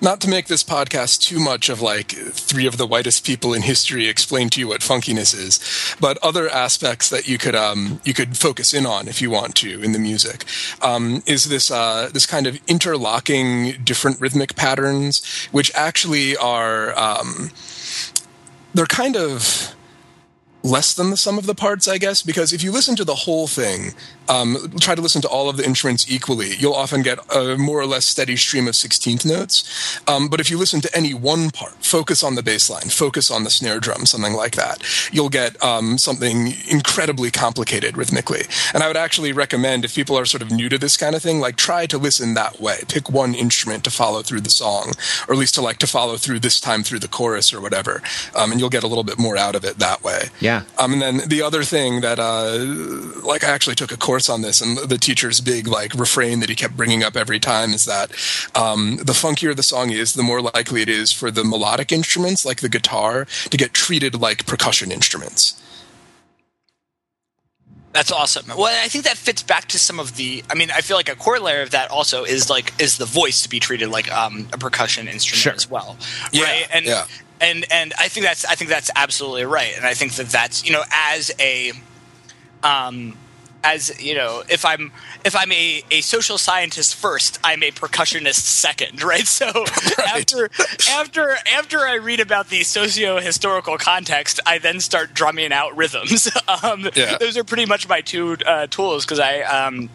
S3: not to make this podcast too much of like three of the whitest people in history explain to you what funkiness is, but other aspects that you could um, you could focus in on if you want to in the music um, is this uh, this kind of interlocking different rhythmic patterns, which actually are um, they're kind of less than the sum of the parts, I guess, because if you listen to the whole thing, um, try to listen to all of the instruments equally, you'll often get a more or less steady stream of 16th notes. Um, but if you listen to any one part, focus on the bass line, focus on the snare drum, something like that, you'll get um, something incredibly complicated rhythmically. And I would actually recommend if people are sort of new to this kind of thing, like try to listen that way. Pick one instrument to follow through the song, or at least to like to follow through this time through the chorus or whatever. Um, and you'll get a little bit more out of it that way.
S1: Yeah.
S3: Um, and then the other thing that, uh, like, I actually took a course course on this, and the teacher's big like refrain that he kept bringing up every time is that um, the funkier the song is, the more likely it is for the melodic instruments like the guitar to get treated like percussion instruments.
S2: That's awesome. Well, I think that fits back to some of the. I mean, I feel like a corollary of that also is like is the voice to be treated like um, a percussion instrument
S1: sure.
S2: as well,
S3: yeah,
S2: right? And
S3: yeah.
S2: And and I think that's I think that's absolutely right, and I think that that's you know as a um as you know if i'm if i'm a, a social scientist first i'm a percussionist second right so right. after after after i read about the socio-historical context i then start drumming out rhythms um, yeah. those are pretty much my two uh, tools because i um,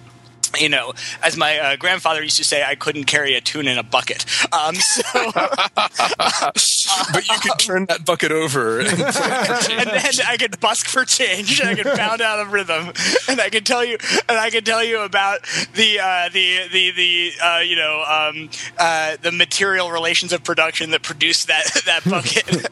S2: you know, as my uh, grandfather used to say, I couldn't carry a tune in a bucket. Um, so,
S3: but you could turn that bucket over, and, and
S2: then I could busk for change. And I could pound out a rhythm, and I could tell you, and I could tell you about the uh, the the the uh, you know um, uh, the material relations of production that produced that that bucket.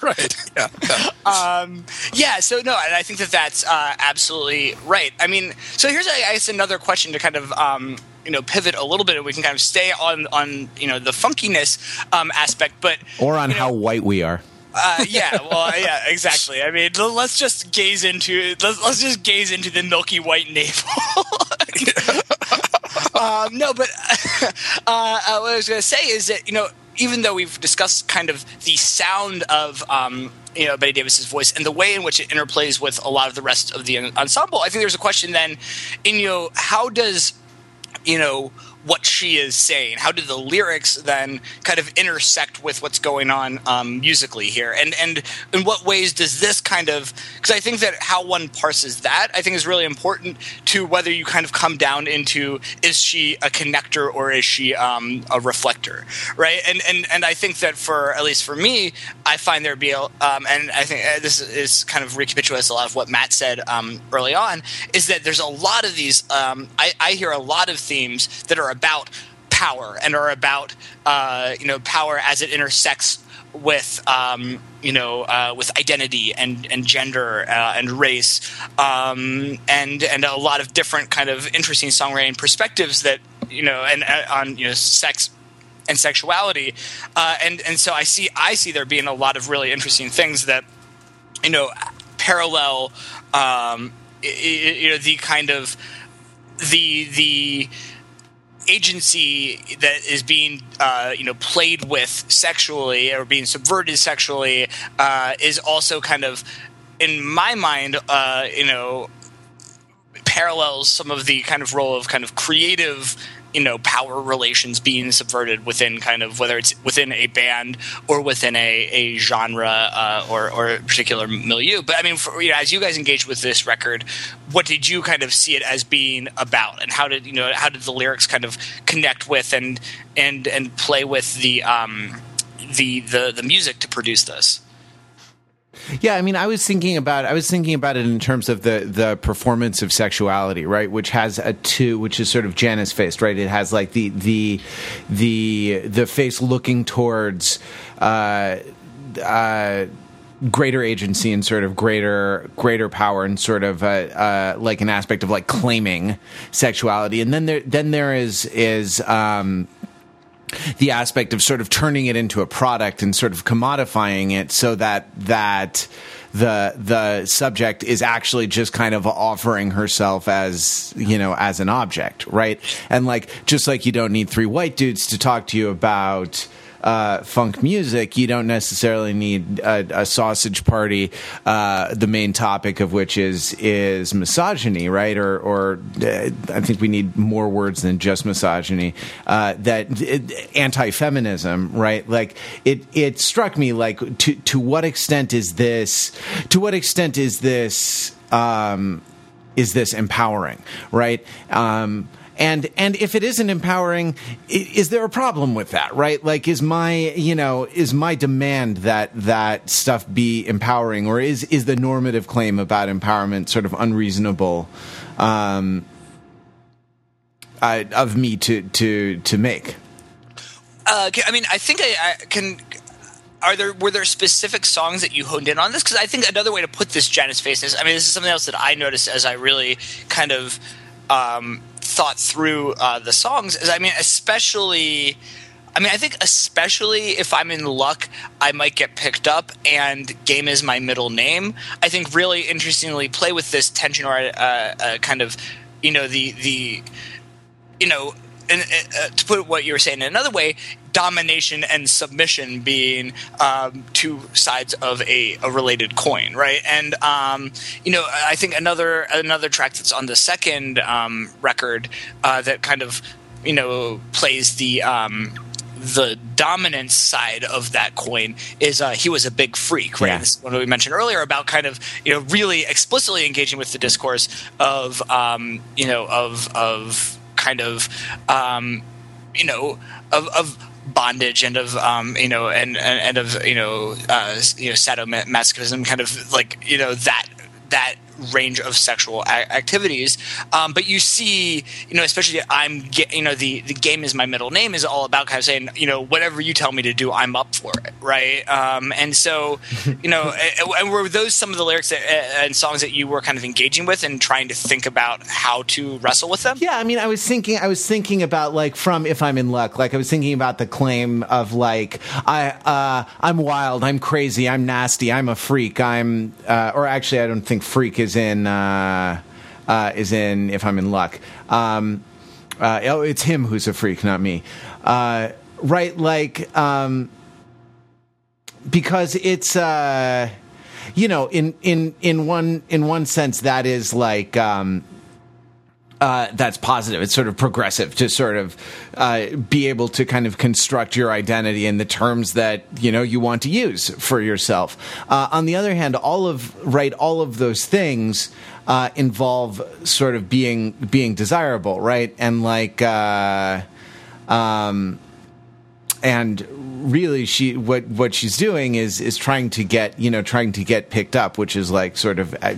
S3: right. Yeah.
S2: Yeah. Um, yeah. So no, and I think that that's uh, absolutely right. I mean, so here's I guess another question to kind of um, you know pivot a little bit and we can kind of stay on on you know the funkiness um, aspect but
S1: or on
S2: you know,
S1: how white we are
S2: uh, yeah, well, yeah, exactly. I mean, let's just gaze into let's, let's just gaze into the milky white navel. um, no, but uh, uh, what I was going to say is that you know, even though we've discussed kind of the sound of um, you know Betty Davis's voice and the way in which it interplays with a lot of the rest of the ensemble, I think there's a question then in you know how does you know what she is saying? How do the lyrics then kind of intersect with what's going on um, musically here? And and in what ways does this kind of because I think that how one parses that I think is really important to whether you kind of come down into is she a connector or is she um, a reflector, right? And and and I think that for at least for me, I find there be um, and I think uh, this is kind of recapitulates a lot of what Matt said um, early on is that there's a lot of these. Um, I, I hear a lot of themes that are are about power and are about uh, you know power as it intersects with um, you know uh, with identity and and gender uh, and race um, and and a lot of different kind of interesting songwriting perspectives that you know and uh, on you know sex and sexuality. Uh, and and so I see I see there being a lot of really interesting things that you know parallel um, you know the kind of the the agency that is being uh, you know played with sexually or being subverted sexually uh, is also kind of in my mind uh, you know parallels some of the kind of role of kind of creative you know power relations being subverted within kind of whether it's within a band or within a, a genre uh, or, or a particular milieu. But i mean for, you know, as you guys engaged with this record what did you kind of see it as being about? And how did you know how did the lyrics kind of connect with and and and play with the um the the, the music to produce this
S1: Yeah, I mean, I was thinking about I was thinking about it in terms of the the performance of sexuality, right? Which has a two, which is sort of Janus faced, right? It has like the the the the face looking towards. Uh, uh, greater agency and sort of greater greater power and sort of uh, uh, like an aspect of like claiming sexuality and then there then there is is um, the aspect of sort of turning it into a product and sort of commodifying it so that that the the subject is actually just kind of offering herself as you know as an object right? And like just like you don't need three white dudes to talk to you about uh, funk music, you don't necessarily need a, a sausage party. Uh, the main topic of which is is misogyny, right? Or, or uh, I think we need more words than just misogyny. Uh, that anti-feminism, right? Like it, it struck me like to to what extent is this? To what extent is this? Um, is this empowering, right? Um, and and if it isn't empowering is there a problem with that right like is my you know is my demand that that stuff be empowering or is is the normative claim about empowerment sort of unreasonable um, uh, of me to to to make
S2: uh, I mean, I think I, I, can. Are there were there specific songs that you honed in on this? Because I think another way to put this Janus face is, I mean, this is something else that I noticed as I really kind of um, thought through uh, the songs is, I mean, especially. I mean, I think especially if I'm in luck, I might get picked up, and game is my middle name. I think really interestingly play with this tension or uh, uh, kind of, you know, the the, you know, and uh, to put what you were saying in another way, domination and submission being um, two sides of a, a, related coin, right? And um, you know, I think another another track that's on the second um, record uh, that kind of you know plays the um, the dominance side of that coin is uh, he was a big freak, right? Yeah. This is what we mentioned earlier about kind of you know really explicitly engaging with the discourse of um, you know of of kind of um, you know of, of bondage and of um, you know and, and, and of you know uh, you know sadomasochism kind of like you know that that range of sexual a- activities. Um, but you see, you know, especially I'm, get, you know, the the game is my middle name is all about kind of saying, you know, whatever you tell me to do, I'm up for it, right? Um, and so, you know, and were those some of the lyrics that, and songs that you were kind of engaging with and trying to think about how to wrestle with them?
S1: Yeah, I mean, I was thinking, I was thinking about like from if I'm in luck, like I was thinking about the claim of like I uh, I'm wild, I'm crazy, I'm nasty, I'm a freak, I'm, uh, or actually, I don't think freak is is in uh, uh, is in if I'm in luck. Um, uh, oh, it's him who's a freak, not me. Uh, right? Like um, because it's uh, you know in in in one in one sense that is like. Um, uh, that's positive. It's sort of progressive to sort of uh, be able to kind of construct your identity in the terms that you know you want to use for yourself. Uh, on the other hand, all of right, all of those things uh, involve sort of being being desirable, right? And like, uh, um, and really, she what what she's doing is is trying to get you know trying to get picked up, which is like sort of I,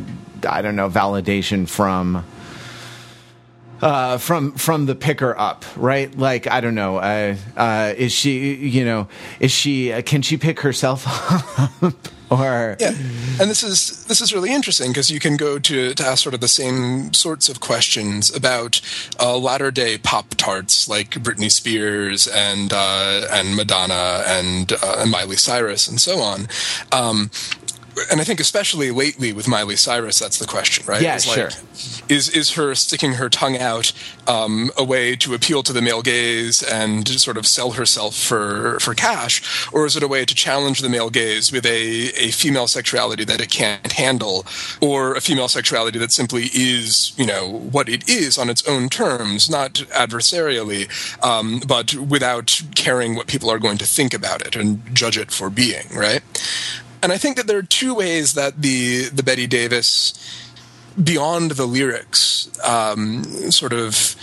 S1: I don't know validation from uh, from from the picker up, right? Like I don't know, uh, uh, is she you know is she uh, can she pick herself up? or
S3: yeah and this is this is really interesting because you can go to, to ask sort of the same sorts of questions about uh, latter day pop tarts like Britney Spears and and Madonna and, and Miley Cyrus and so on um, and I think especially lately with Miley Cyrus, that's the question, right?
S1: Yeah, sure.
S3: Is is her sticking her tongue out um, a way to appeal to the male gaze and sort of sell herself for for cash, or is it a way to challenge the male gaze with a a female sexuality that it can't handle, or a female sexuality that simply is you know what it is on its own terms, not adversarially, um, but without caring what people are going to think about it and judge it for being right? And I think that there are two ways that the the Betty Davis, beyond the lyrics, um, sort of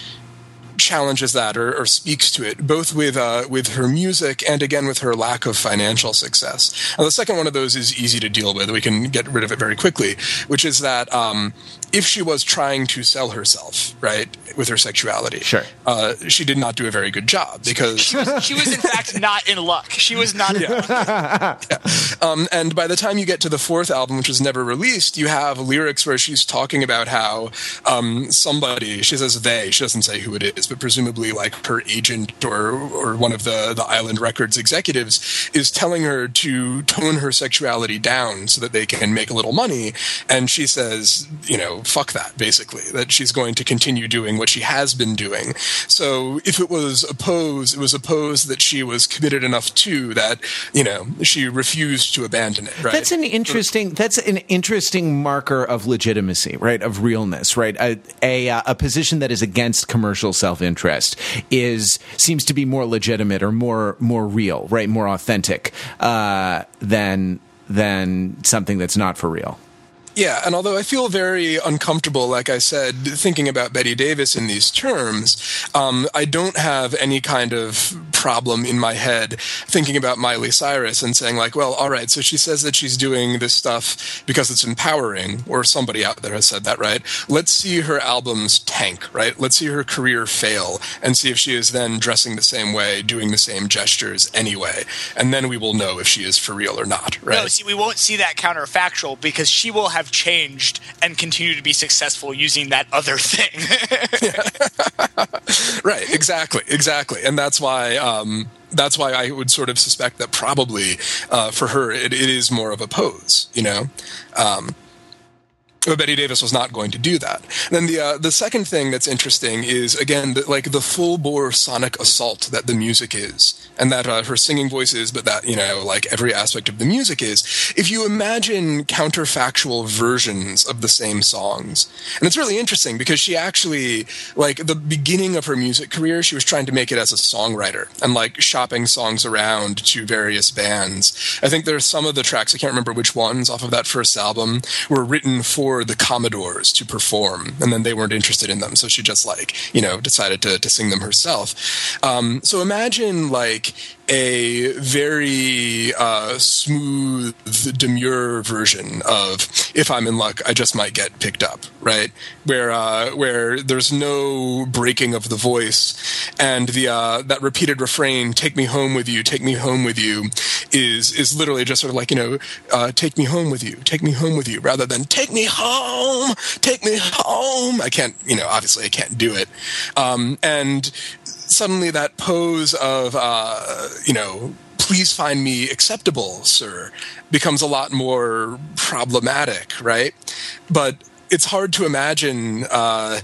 S3: challenges that or, or, speaks to it, both with uh, with her music and again with her lack of financial success. Now, the second one of those is easy to deal with. We can get rid of it very quickly, which is that um, if she was trying to sell herself, right, with her sexuality,
S1: sure,
S3: uh, she did not do a very good job because
S2: she was, she was in fact not in luck. She was not in yeah.
S3: luck. yeah. Um, and by the time you get to the fourth album, which was never released, you have lyrics where she's talking about how um, somebody, she says they, she doesn't say who it is, but presumably like her agent or or one of the the Island Records executives is telling her to tone her sexuality down so that they can make a little money, and she says, you know fuck that, basically, that she's going to continue doing what she has been doing. So if it was a pose, it was a pose that she was committed enough to that, you know, she refused to abandon it, right?
S1: That's an interesting, that's an interesting marker of legitimacy, right? Of realness, right? A, a, a position that is against commercial self-interest is, seems to be more legitimate or more, more real, right? More authentic, uh, than, than something that's not for real.
S3: Yeah, and although I feel very uncomfortable, like I said, thinking about Betty Davis in these terms, um, I don't have any kind of problem in my head thinking about Miley Cyrus and saying, like, well, all right, so she says that she's doing this stuff because it's empowering, or somebody out there has said that, right? Let's see her albums tank, right? Let's see her career fail and see if she is then dressing the same way, doing the same gestures anyway. And then we will know if she is for real or not, right?
S2: No, see, we won't see that counterfactual because she will have changed and continue to be successful using that other thing.
S3: right, exactly, exactly. And that's why um, that's why I would sort of suspect that probably uh, for her it, it is more of a pose, you know. Um, but Betty Davis was not going to do that. then the uh, the second thing that's interesting is again the, like the full bore sonic assault that the music is, and that uh, her singing voice is, but that you know like every aspect of the music is. If you imagine counterfactual versions of the same songs, and it's really interesting because she actually like the beginning of her music career, she was trying to make it as a songwriter and like shopping songs around to various bands. I think there's some of the tracks I can't remember which ones off of that first album were written for for the Commodores to perform, and then they weren't interested in them, so she just like you know decided to to sing them herself. Um, so imagine like a very uh, smooth, demure version of "If I'm in luck, I just might get picked up," right? Where uh, where there's no breaking of the voice, and the uh, that repeated refrain "Take me home with you, take me home with you," is is literally just sort of like you know, uh, "Take me home with you, take me home with you," rather than "Take me home, take me home." I can't, you know, obviously I can't do it, um, and suddenly that pose of uh, you know please find me acceptable sir becomes a lot more problematic right? But it's hard to imagine uh,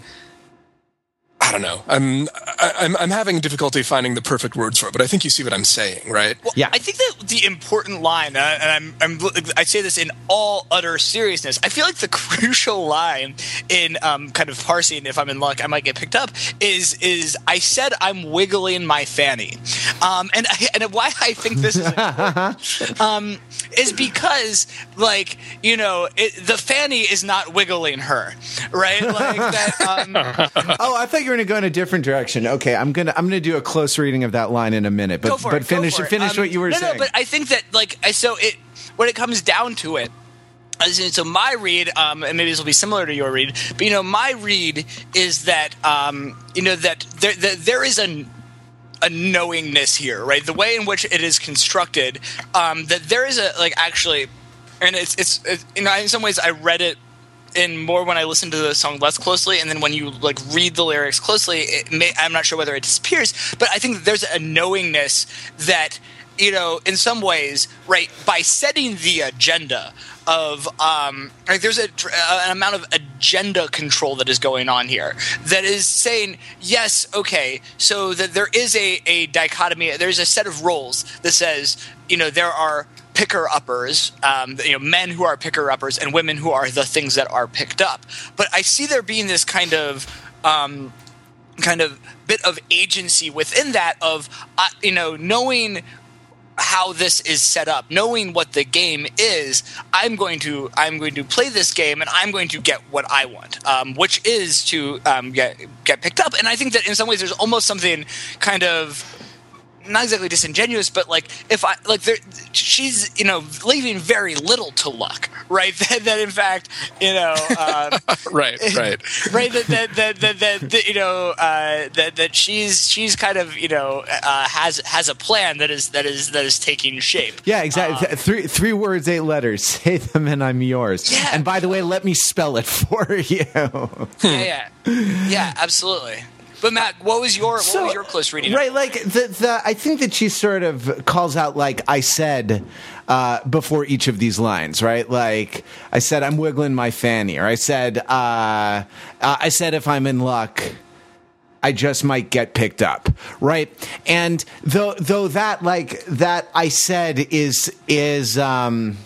S3: I don't know. I'm, I'm I'm having difficulty finding the perfect words for it, but I think you see what I'm saying, right?
S2: Well, yeah. I think that the important line, uh, and I'm, I'm I say this in all utter seriousness. I feel like the crucial line in um, kind of parsing, if I'm in luck, I might get picked up. Is is I said I'm wiggling my fanny, um, and and why I think this is important, um, is because like you know it, the fanny is not wiggling her, right? Like that. Um,
S1: oh, I thought you were going to go in a different direction. Okay, I'm gonna I'm gonna do a close reading of that line in a minute. But but
S2: it,
S1: finish finish um, what you were
S2: no,
S1: saying.
S2: No, but I think that like I so it when it comes down to it. So my read, um, and maybe this will be similar to your read, but you know, my read is that um, you know that there, that there is a a knowingness here, right? The way in which it is constructed, um, that there is a like actually, and it's it's, it's you know in some ways I read it in more when I listen to the song less closely, and then when you like read the lyrics closely, may, I'm not sure whether it disappears, but I think there's a knowingness that you know, in some ways, right, by setting the agenda of um, like there's a, an amount of agenda control that is going on here that is saying yes, okay, so that there is a, a dichotomy, there's a set of roles that says you know there are picker uppers, um, you know, men who are picker uppers and women who are the things that are picked up. But I see there being this kind of um, kind of bit of agency within that of uh, you know knowing how this is set up knowing what the game is i'm going to i'm going to play this game and i'm going to get what i want um, which is to um, get get picked up and i think that in some ways there's almost something kind of not exactly disingenuous, but like if I like there, she's you know leaving very little to luck, right? That, that in fact, you know, um,
S3: right, right,
S2: right. That that that, that, that, that you know uh, that that she's she's kind of you know uh, has has a plan that is that is that is taking shape.
S1: Yeah, exactly. Um, three three words, eight letters. Say them, and I'm yours.
S2: Yeah.
S1: And by the way, let me spell it for you.
S2: yeah, yeah, yeah, absolutely. But Matt, what was your so, what was your close reading?
S1: Right, like the, the I think that she sort of calls out like I said uh, before each of these lines, right? Like I said, I'm wiggling my fanny, or I said, uh, uh, I said if I'm in luck. I just might get picked up, right? And though though that like that I said is is um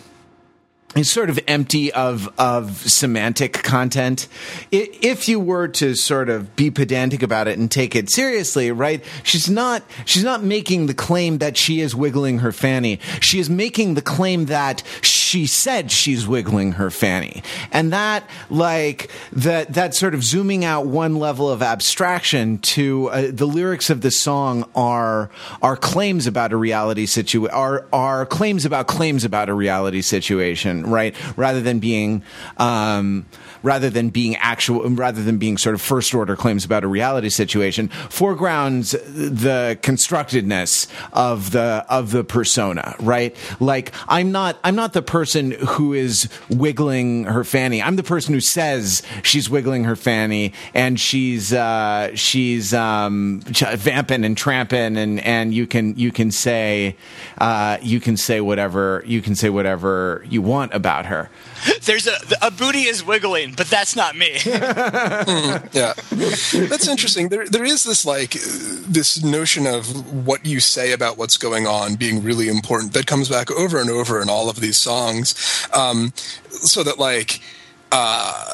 S1: is sort of empty of of semantic content. If you were to sort of be pedantic about it and take it seriously, right? She's not she's not making the claim that she is wiggling her fanny. She is making the claim that she said she's wiggling her fanny. And that like that that sort of zooming out one level of abstraction to uh, the lyrics of the song are are claims about a reality situation are are claims about claims about a reality situation right? Rather than being, um, rather than being actual, rather than being sort of first order claims about a reality situation, foregrounds the constructedness of the of the persona, right? Like I'm not I'm not the person who is wiggling her fanny. I'm the person who says she's wiggling her fanny and she's uh, she's um, vamping and tramping and and you can you can say uh, you can say whatever you can say whatever you want about her.
S2: There's a a booty is wiggling, but that's not me.
S3: mm, yeah, that's interesting. There there is this like this notion of what you say about what's going on being really important that comes back over and over in all of these songs. Um, so that like uh,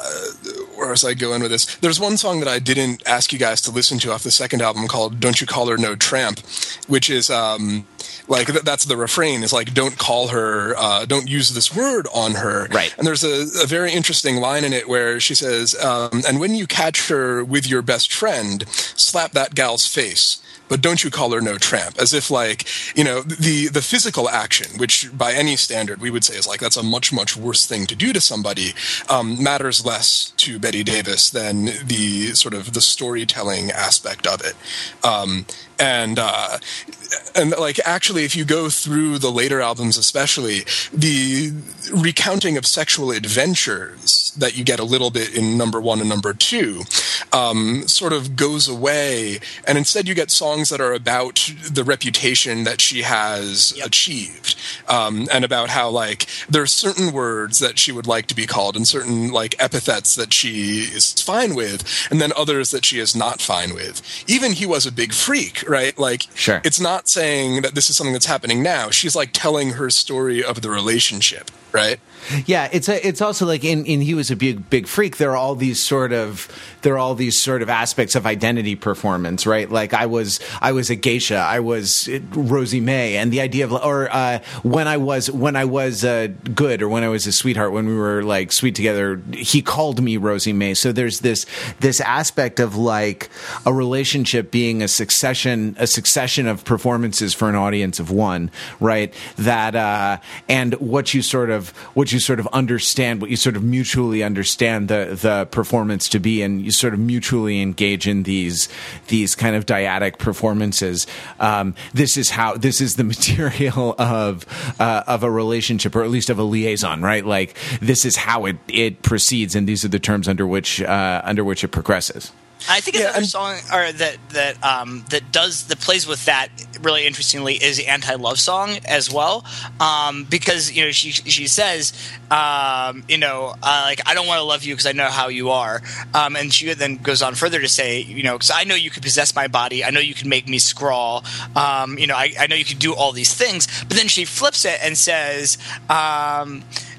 S3: where was I go in with this? There's one song that I didn't ask you guys to listen to off the second album called "Don't You Call Her No Tramp," which is um, like th- that's the refrain is like don't call her, uh, don't use this word on her.
S1: Right.
S3: And there's a, a very interesting line in it where she says, um, "And when you catch her with your best friend, slap that gal's face." But don't you call her no tramp? As if like you know the the physical action which by any standard we would say is like that's a much much worse thing to do to somebody um, matters less to betty davis than the sort of the storytelling aspect of it. Um, and uh, and like actually if you go through the later albums especially the recounting of sexual adventures that you get a little bit in number one and number two um, sort of goes away and instead you get songs that are about the reputation that she has yep. achieved um, and about how like there are certain words that she would like to be called and certain like epithets that she is fine with and then others that she is not fine with even he was a big freak right like
S1: sure
S3: it's not not saying that this is something that's happening now. She's like telling her story of the relationship, right?
S1: Yeah, it's a, it's also like in, in he was a big big freak. There are all these sort of there are all these sort of aspects of identity performance, right? Like I was I was a geisha, I was Rosie May, and the idea of or uh, when I was when I was uh, good or when I was a sweetheart when we were like sweet together, he called me Rosie May. So there's this this aspect of like a relationship being a succession a succession of performances for an audience of one, right? That uh, and what you sort of what you you sort of understand what you sort of mutually understand the the performance to be, and you sort of mutually engage in these these kind of dyadic performances. Um, this is how this is the material of uh, of a relationship, or at least of a liaison, right? Like this is how it it proceeds, and these are the terms under which uh, under which it progresses.
S2: I think another song or that that um, that does that plays with that really interestingly is the "Anti Love Song" as well, um, because you know she she says um, you know uh, like I don't want to love you because I know how you are, um, and she then goes on further to say you know because I know you could possess my body, I know you can make me scrawl, um, you know I, I know you can do all these things, but then she flips it and says.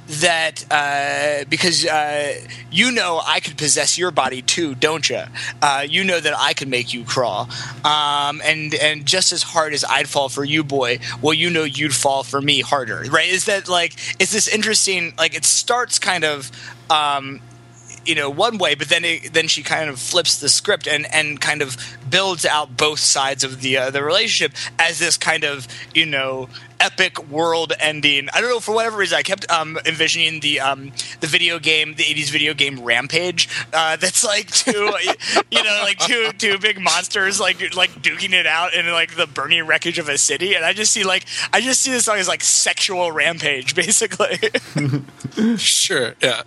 S2: That uh, because uh, you know I could possess your body too, don't you? Uh, you know that I could make you crawl, um, and and just as hard as I'd fall for you, boy, well, you know you'd fall for me harder, right? Is that like is this interesting? Like it starts kind of. Um, you know one way but then it, then she kind of flips the script and and kind of builds out both sides of the uh, the relationship as this kind of you know epic world ending. I don't know for whatever reason I kept um, envisioning the um, the video game, the '80s video game Rampage. Uh, that's like two, you know, like two two big monsters like like duking it out in like the burning wreckage of a city, and I just see like I just see this song as like sexual rampage, basically.
S3: sure, yeah.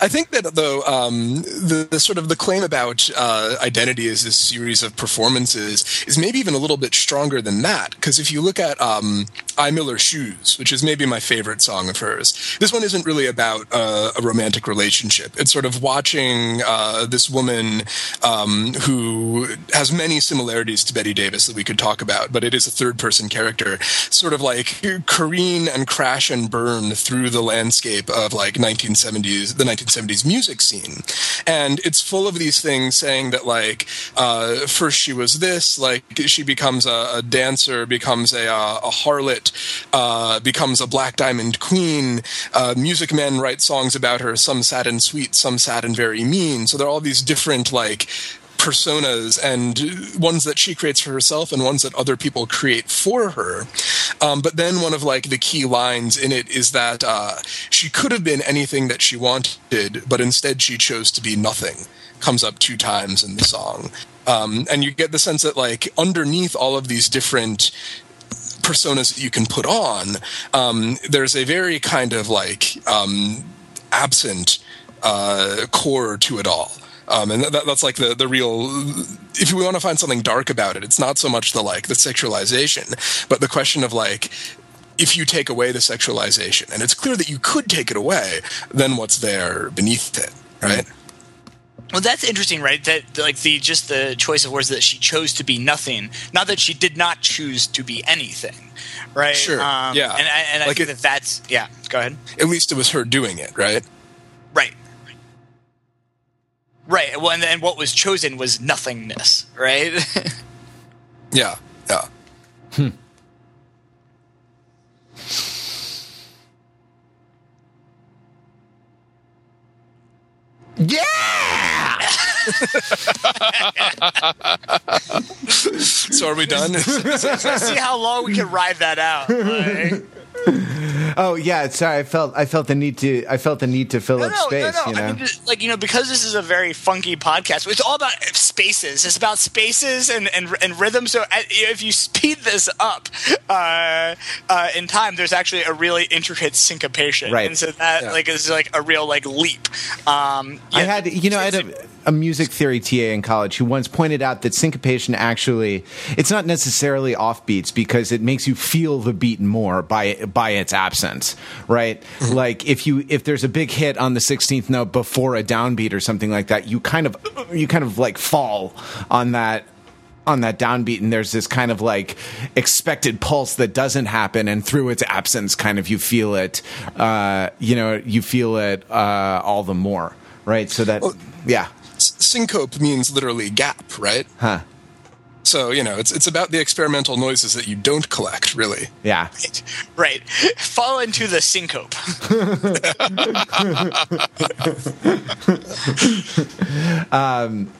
S3: I think that though um, the, the, sort of the claim about uh, identity as this series of performances is maybe even a little bit stronger than that because if you look at um, I Miller Shoes, which is maybe my favorite song of hers. This one isn't really about uh, a romantic relationship. It's sort of watching uh, this woman um, who has many similarities to Betty Davis that we could talk about, but it is a third person character, sort of like careen and crash and burn through the landscape of like 1970s, the 1970s music scene. And it's full of these things saying that like, uh, first she was this, like she becomes a, a dancer, becomes a, uh, a harlot, uh, becomes a Black Diamond Queen. Uh, music men write songs about her, some sad and sweet, some sad and very mean. So there are all these different like personas and ones that she creates for herself and ones that other people create for her. Um, but then one of like the key lines in it is that uh, she could have been anything that she wanted, but instead she chose to be nothing. Comes up two times in the song. Um, and you get the sense that like underneath all of these different personas that you can put on, um, there's a very kind of like um, absent uh, core to it all. Um, and that, that's like the the real. If we want to find something dark about it, it's not so much the like the sexualization, but the question of like if you take away the sexualization, and it's clear that you could take it away, then what's there beneath it, right?
S2: Well, that's interesting, right? That like the just the choice of words that she chose to be nothing, not that she did not choose to be anything, right?
S3: Sure. Um, yeah.
S2: And, and I like think it, that that's yeah. Go ahead.
S3: At least it was her doing it, right?
S2: Right. Right. Well, and, and what was chosen was nothingness, right?
S3: yeah. Yeah. Hmm.
S1: Yeah.
S3: So are we done?
S2: Let's see how long we can ride that out. Like.
S1: oh yeah, sorry. I felt I felt the need to I felt the need to fill no, up no, space. No, you know, I
S2: mean, just, like you know, because this is a very funky podcast. It's all about spaces. It's about spaces and and, and rhythm. So if you speed this up uh, uh, in time, there's actually a really intricate syncopation,
S1: right?
S2: And so that yeah. like is like a real like leap. Um,
S1: yeah, I had you know I had a a music theory TA in college who once pointed out that syncopation actually it's not necessarily off beats because it makes you feel the beat more by by its absence, right? Mm-hmm. Like if you if there's a big hit on the 16th note before a downbeat or something like that, you kind of you kind of like fall on that on that downbeat and there's this kind of like expected pulse that doesn't happen and through its absence kind of you feel it uh, you know you feel it uh, all the more right so that well, yeah
S3: syncope means literally gap, right?
S1: Huh.
S3: So you know, it's it's about the experimental noises that you don't collect, really.
S1: Yeah.
S2: Right. right. Fall into the syncope.
S1: um,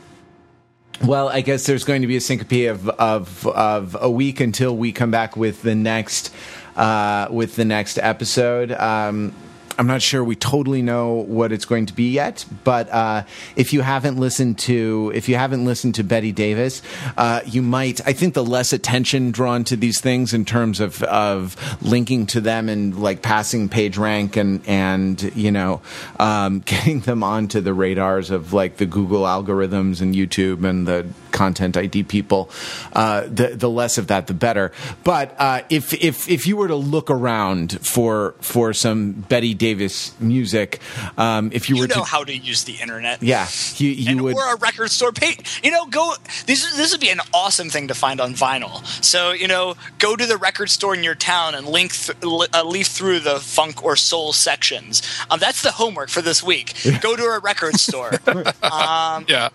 S1: well, I guess there's going to be a syncope of of of a week until we come back with the next uh, with the next episode. Um, I'm not sure we totally know what it's going to be yet, but uh, if you haven't listened to if you haven't listened to Betty Davis, uh, you might. I think the less attention drawn to these things in terms of of linking to them and like passing page rank and and you know um, getting them onto the radars of like the Google algorithms and YouTube and the content ID people, uh, the the less of that, the better. But uh, if if if you were to look around for for some Betty Davis Davis music. Um, if you,
S2: you
S1: were
S2: know
S1: to,
S2: how to use the internet.
S1: yeah, you, you
S2: and
S1: would.
S2: or a record store page. You know, go. This this would be an awesome thing to find on vinyl. So you know, go to the record store in your town and link th- uh, leaf through the funk or soul sections. Um, that's the homework for this week. Go to a record store. um,
S3: Yeah.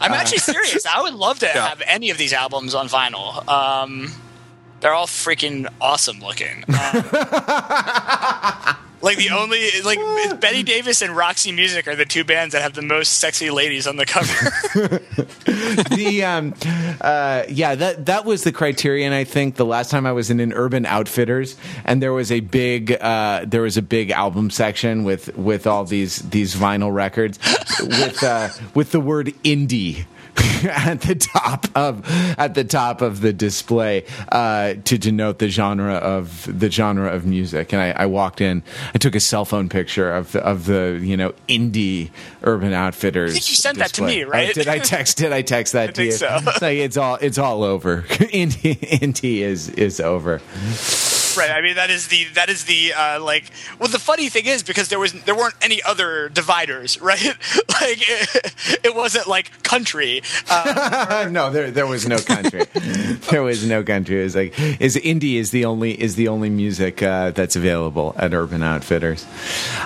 S2: I'm actually serious. I would love to
S3: Yeah.
S2: have any of these albums on vinyl. Um, they're all freaking awesome looking. Um, like the only like Betty Davis and Roxy Music are the two bands that have the most sexy ladies on the cover.
S1: the um uh yeah that that was the criterion i think the last time i was in an urban outfitters and there was a big uh there was a big album section with with all these these vinyl records with uh with the word indie at the top of at the top of the display uh, to denote the genre of the genre of music. And I, I walked in, I took a cell phone picture of the, of the you know indie Urban Outfitters.
S2: I think you sent that to me, right?
S1: Oh, did I text? Did I text that to
S2: think
S1: you?
S2: so.
S1: Like, it's all it's all over. indie indie is is over.
S2: Right. I mean that is the that is the uh, like. Well, the funny thing is because there was there weren't any other dividers, right? like it, it wasn't like country. Uh,
S1: no, there there was no country. there was no country. It was like is indie is the only is the only music uh, that's available at Urban Outfitters.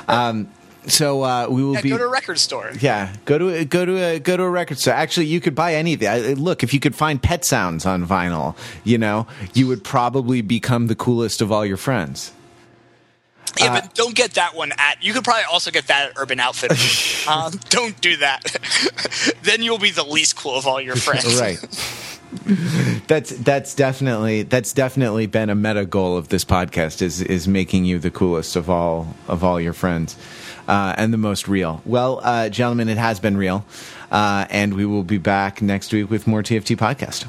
S1: Um, so uh, we will
S2: yeah,
S1: be
S2: go to a record store.
S1: Yeah, go to a, go to a go to a record store. Actually, you could buy any of the. Look, if you could find Pet Sounds on vinyl, you know, you would probably become the coolest of all your friends.
S2: Yeah,
S1: Uh,
S2: but don't get that one at. You could probably also get that at Urban Outfitters. um, don't do that. then you'll be the least cool of all your friends.
S1: Right. that's that's definitely that's definitely been a meta goal of this podcast is is making you the coolest of all of all your friends uh, and the most real. Well, uh, gentlemen, it has been real, uh, and we will be back next week with more TFT podcast.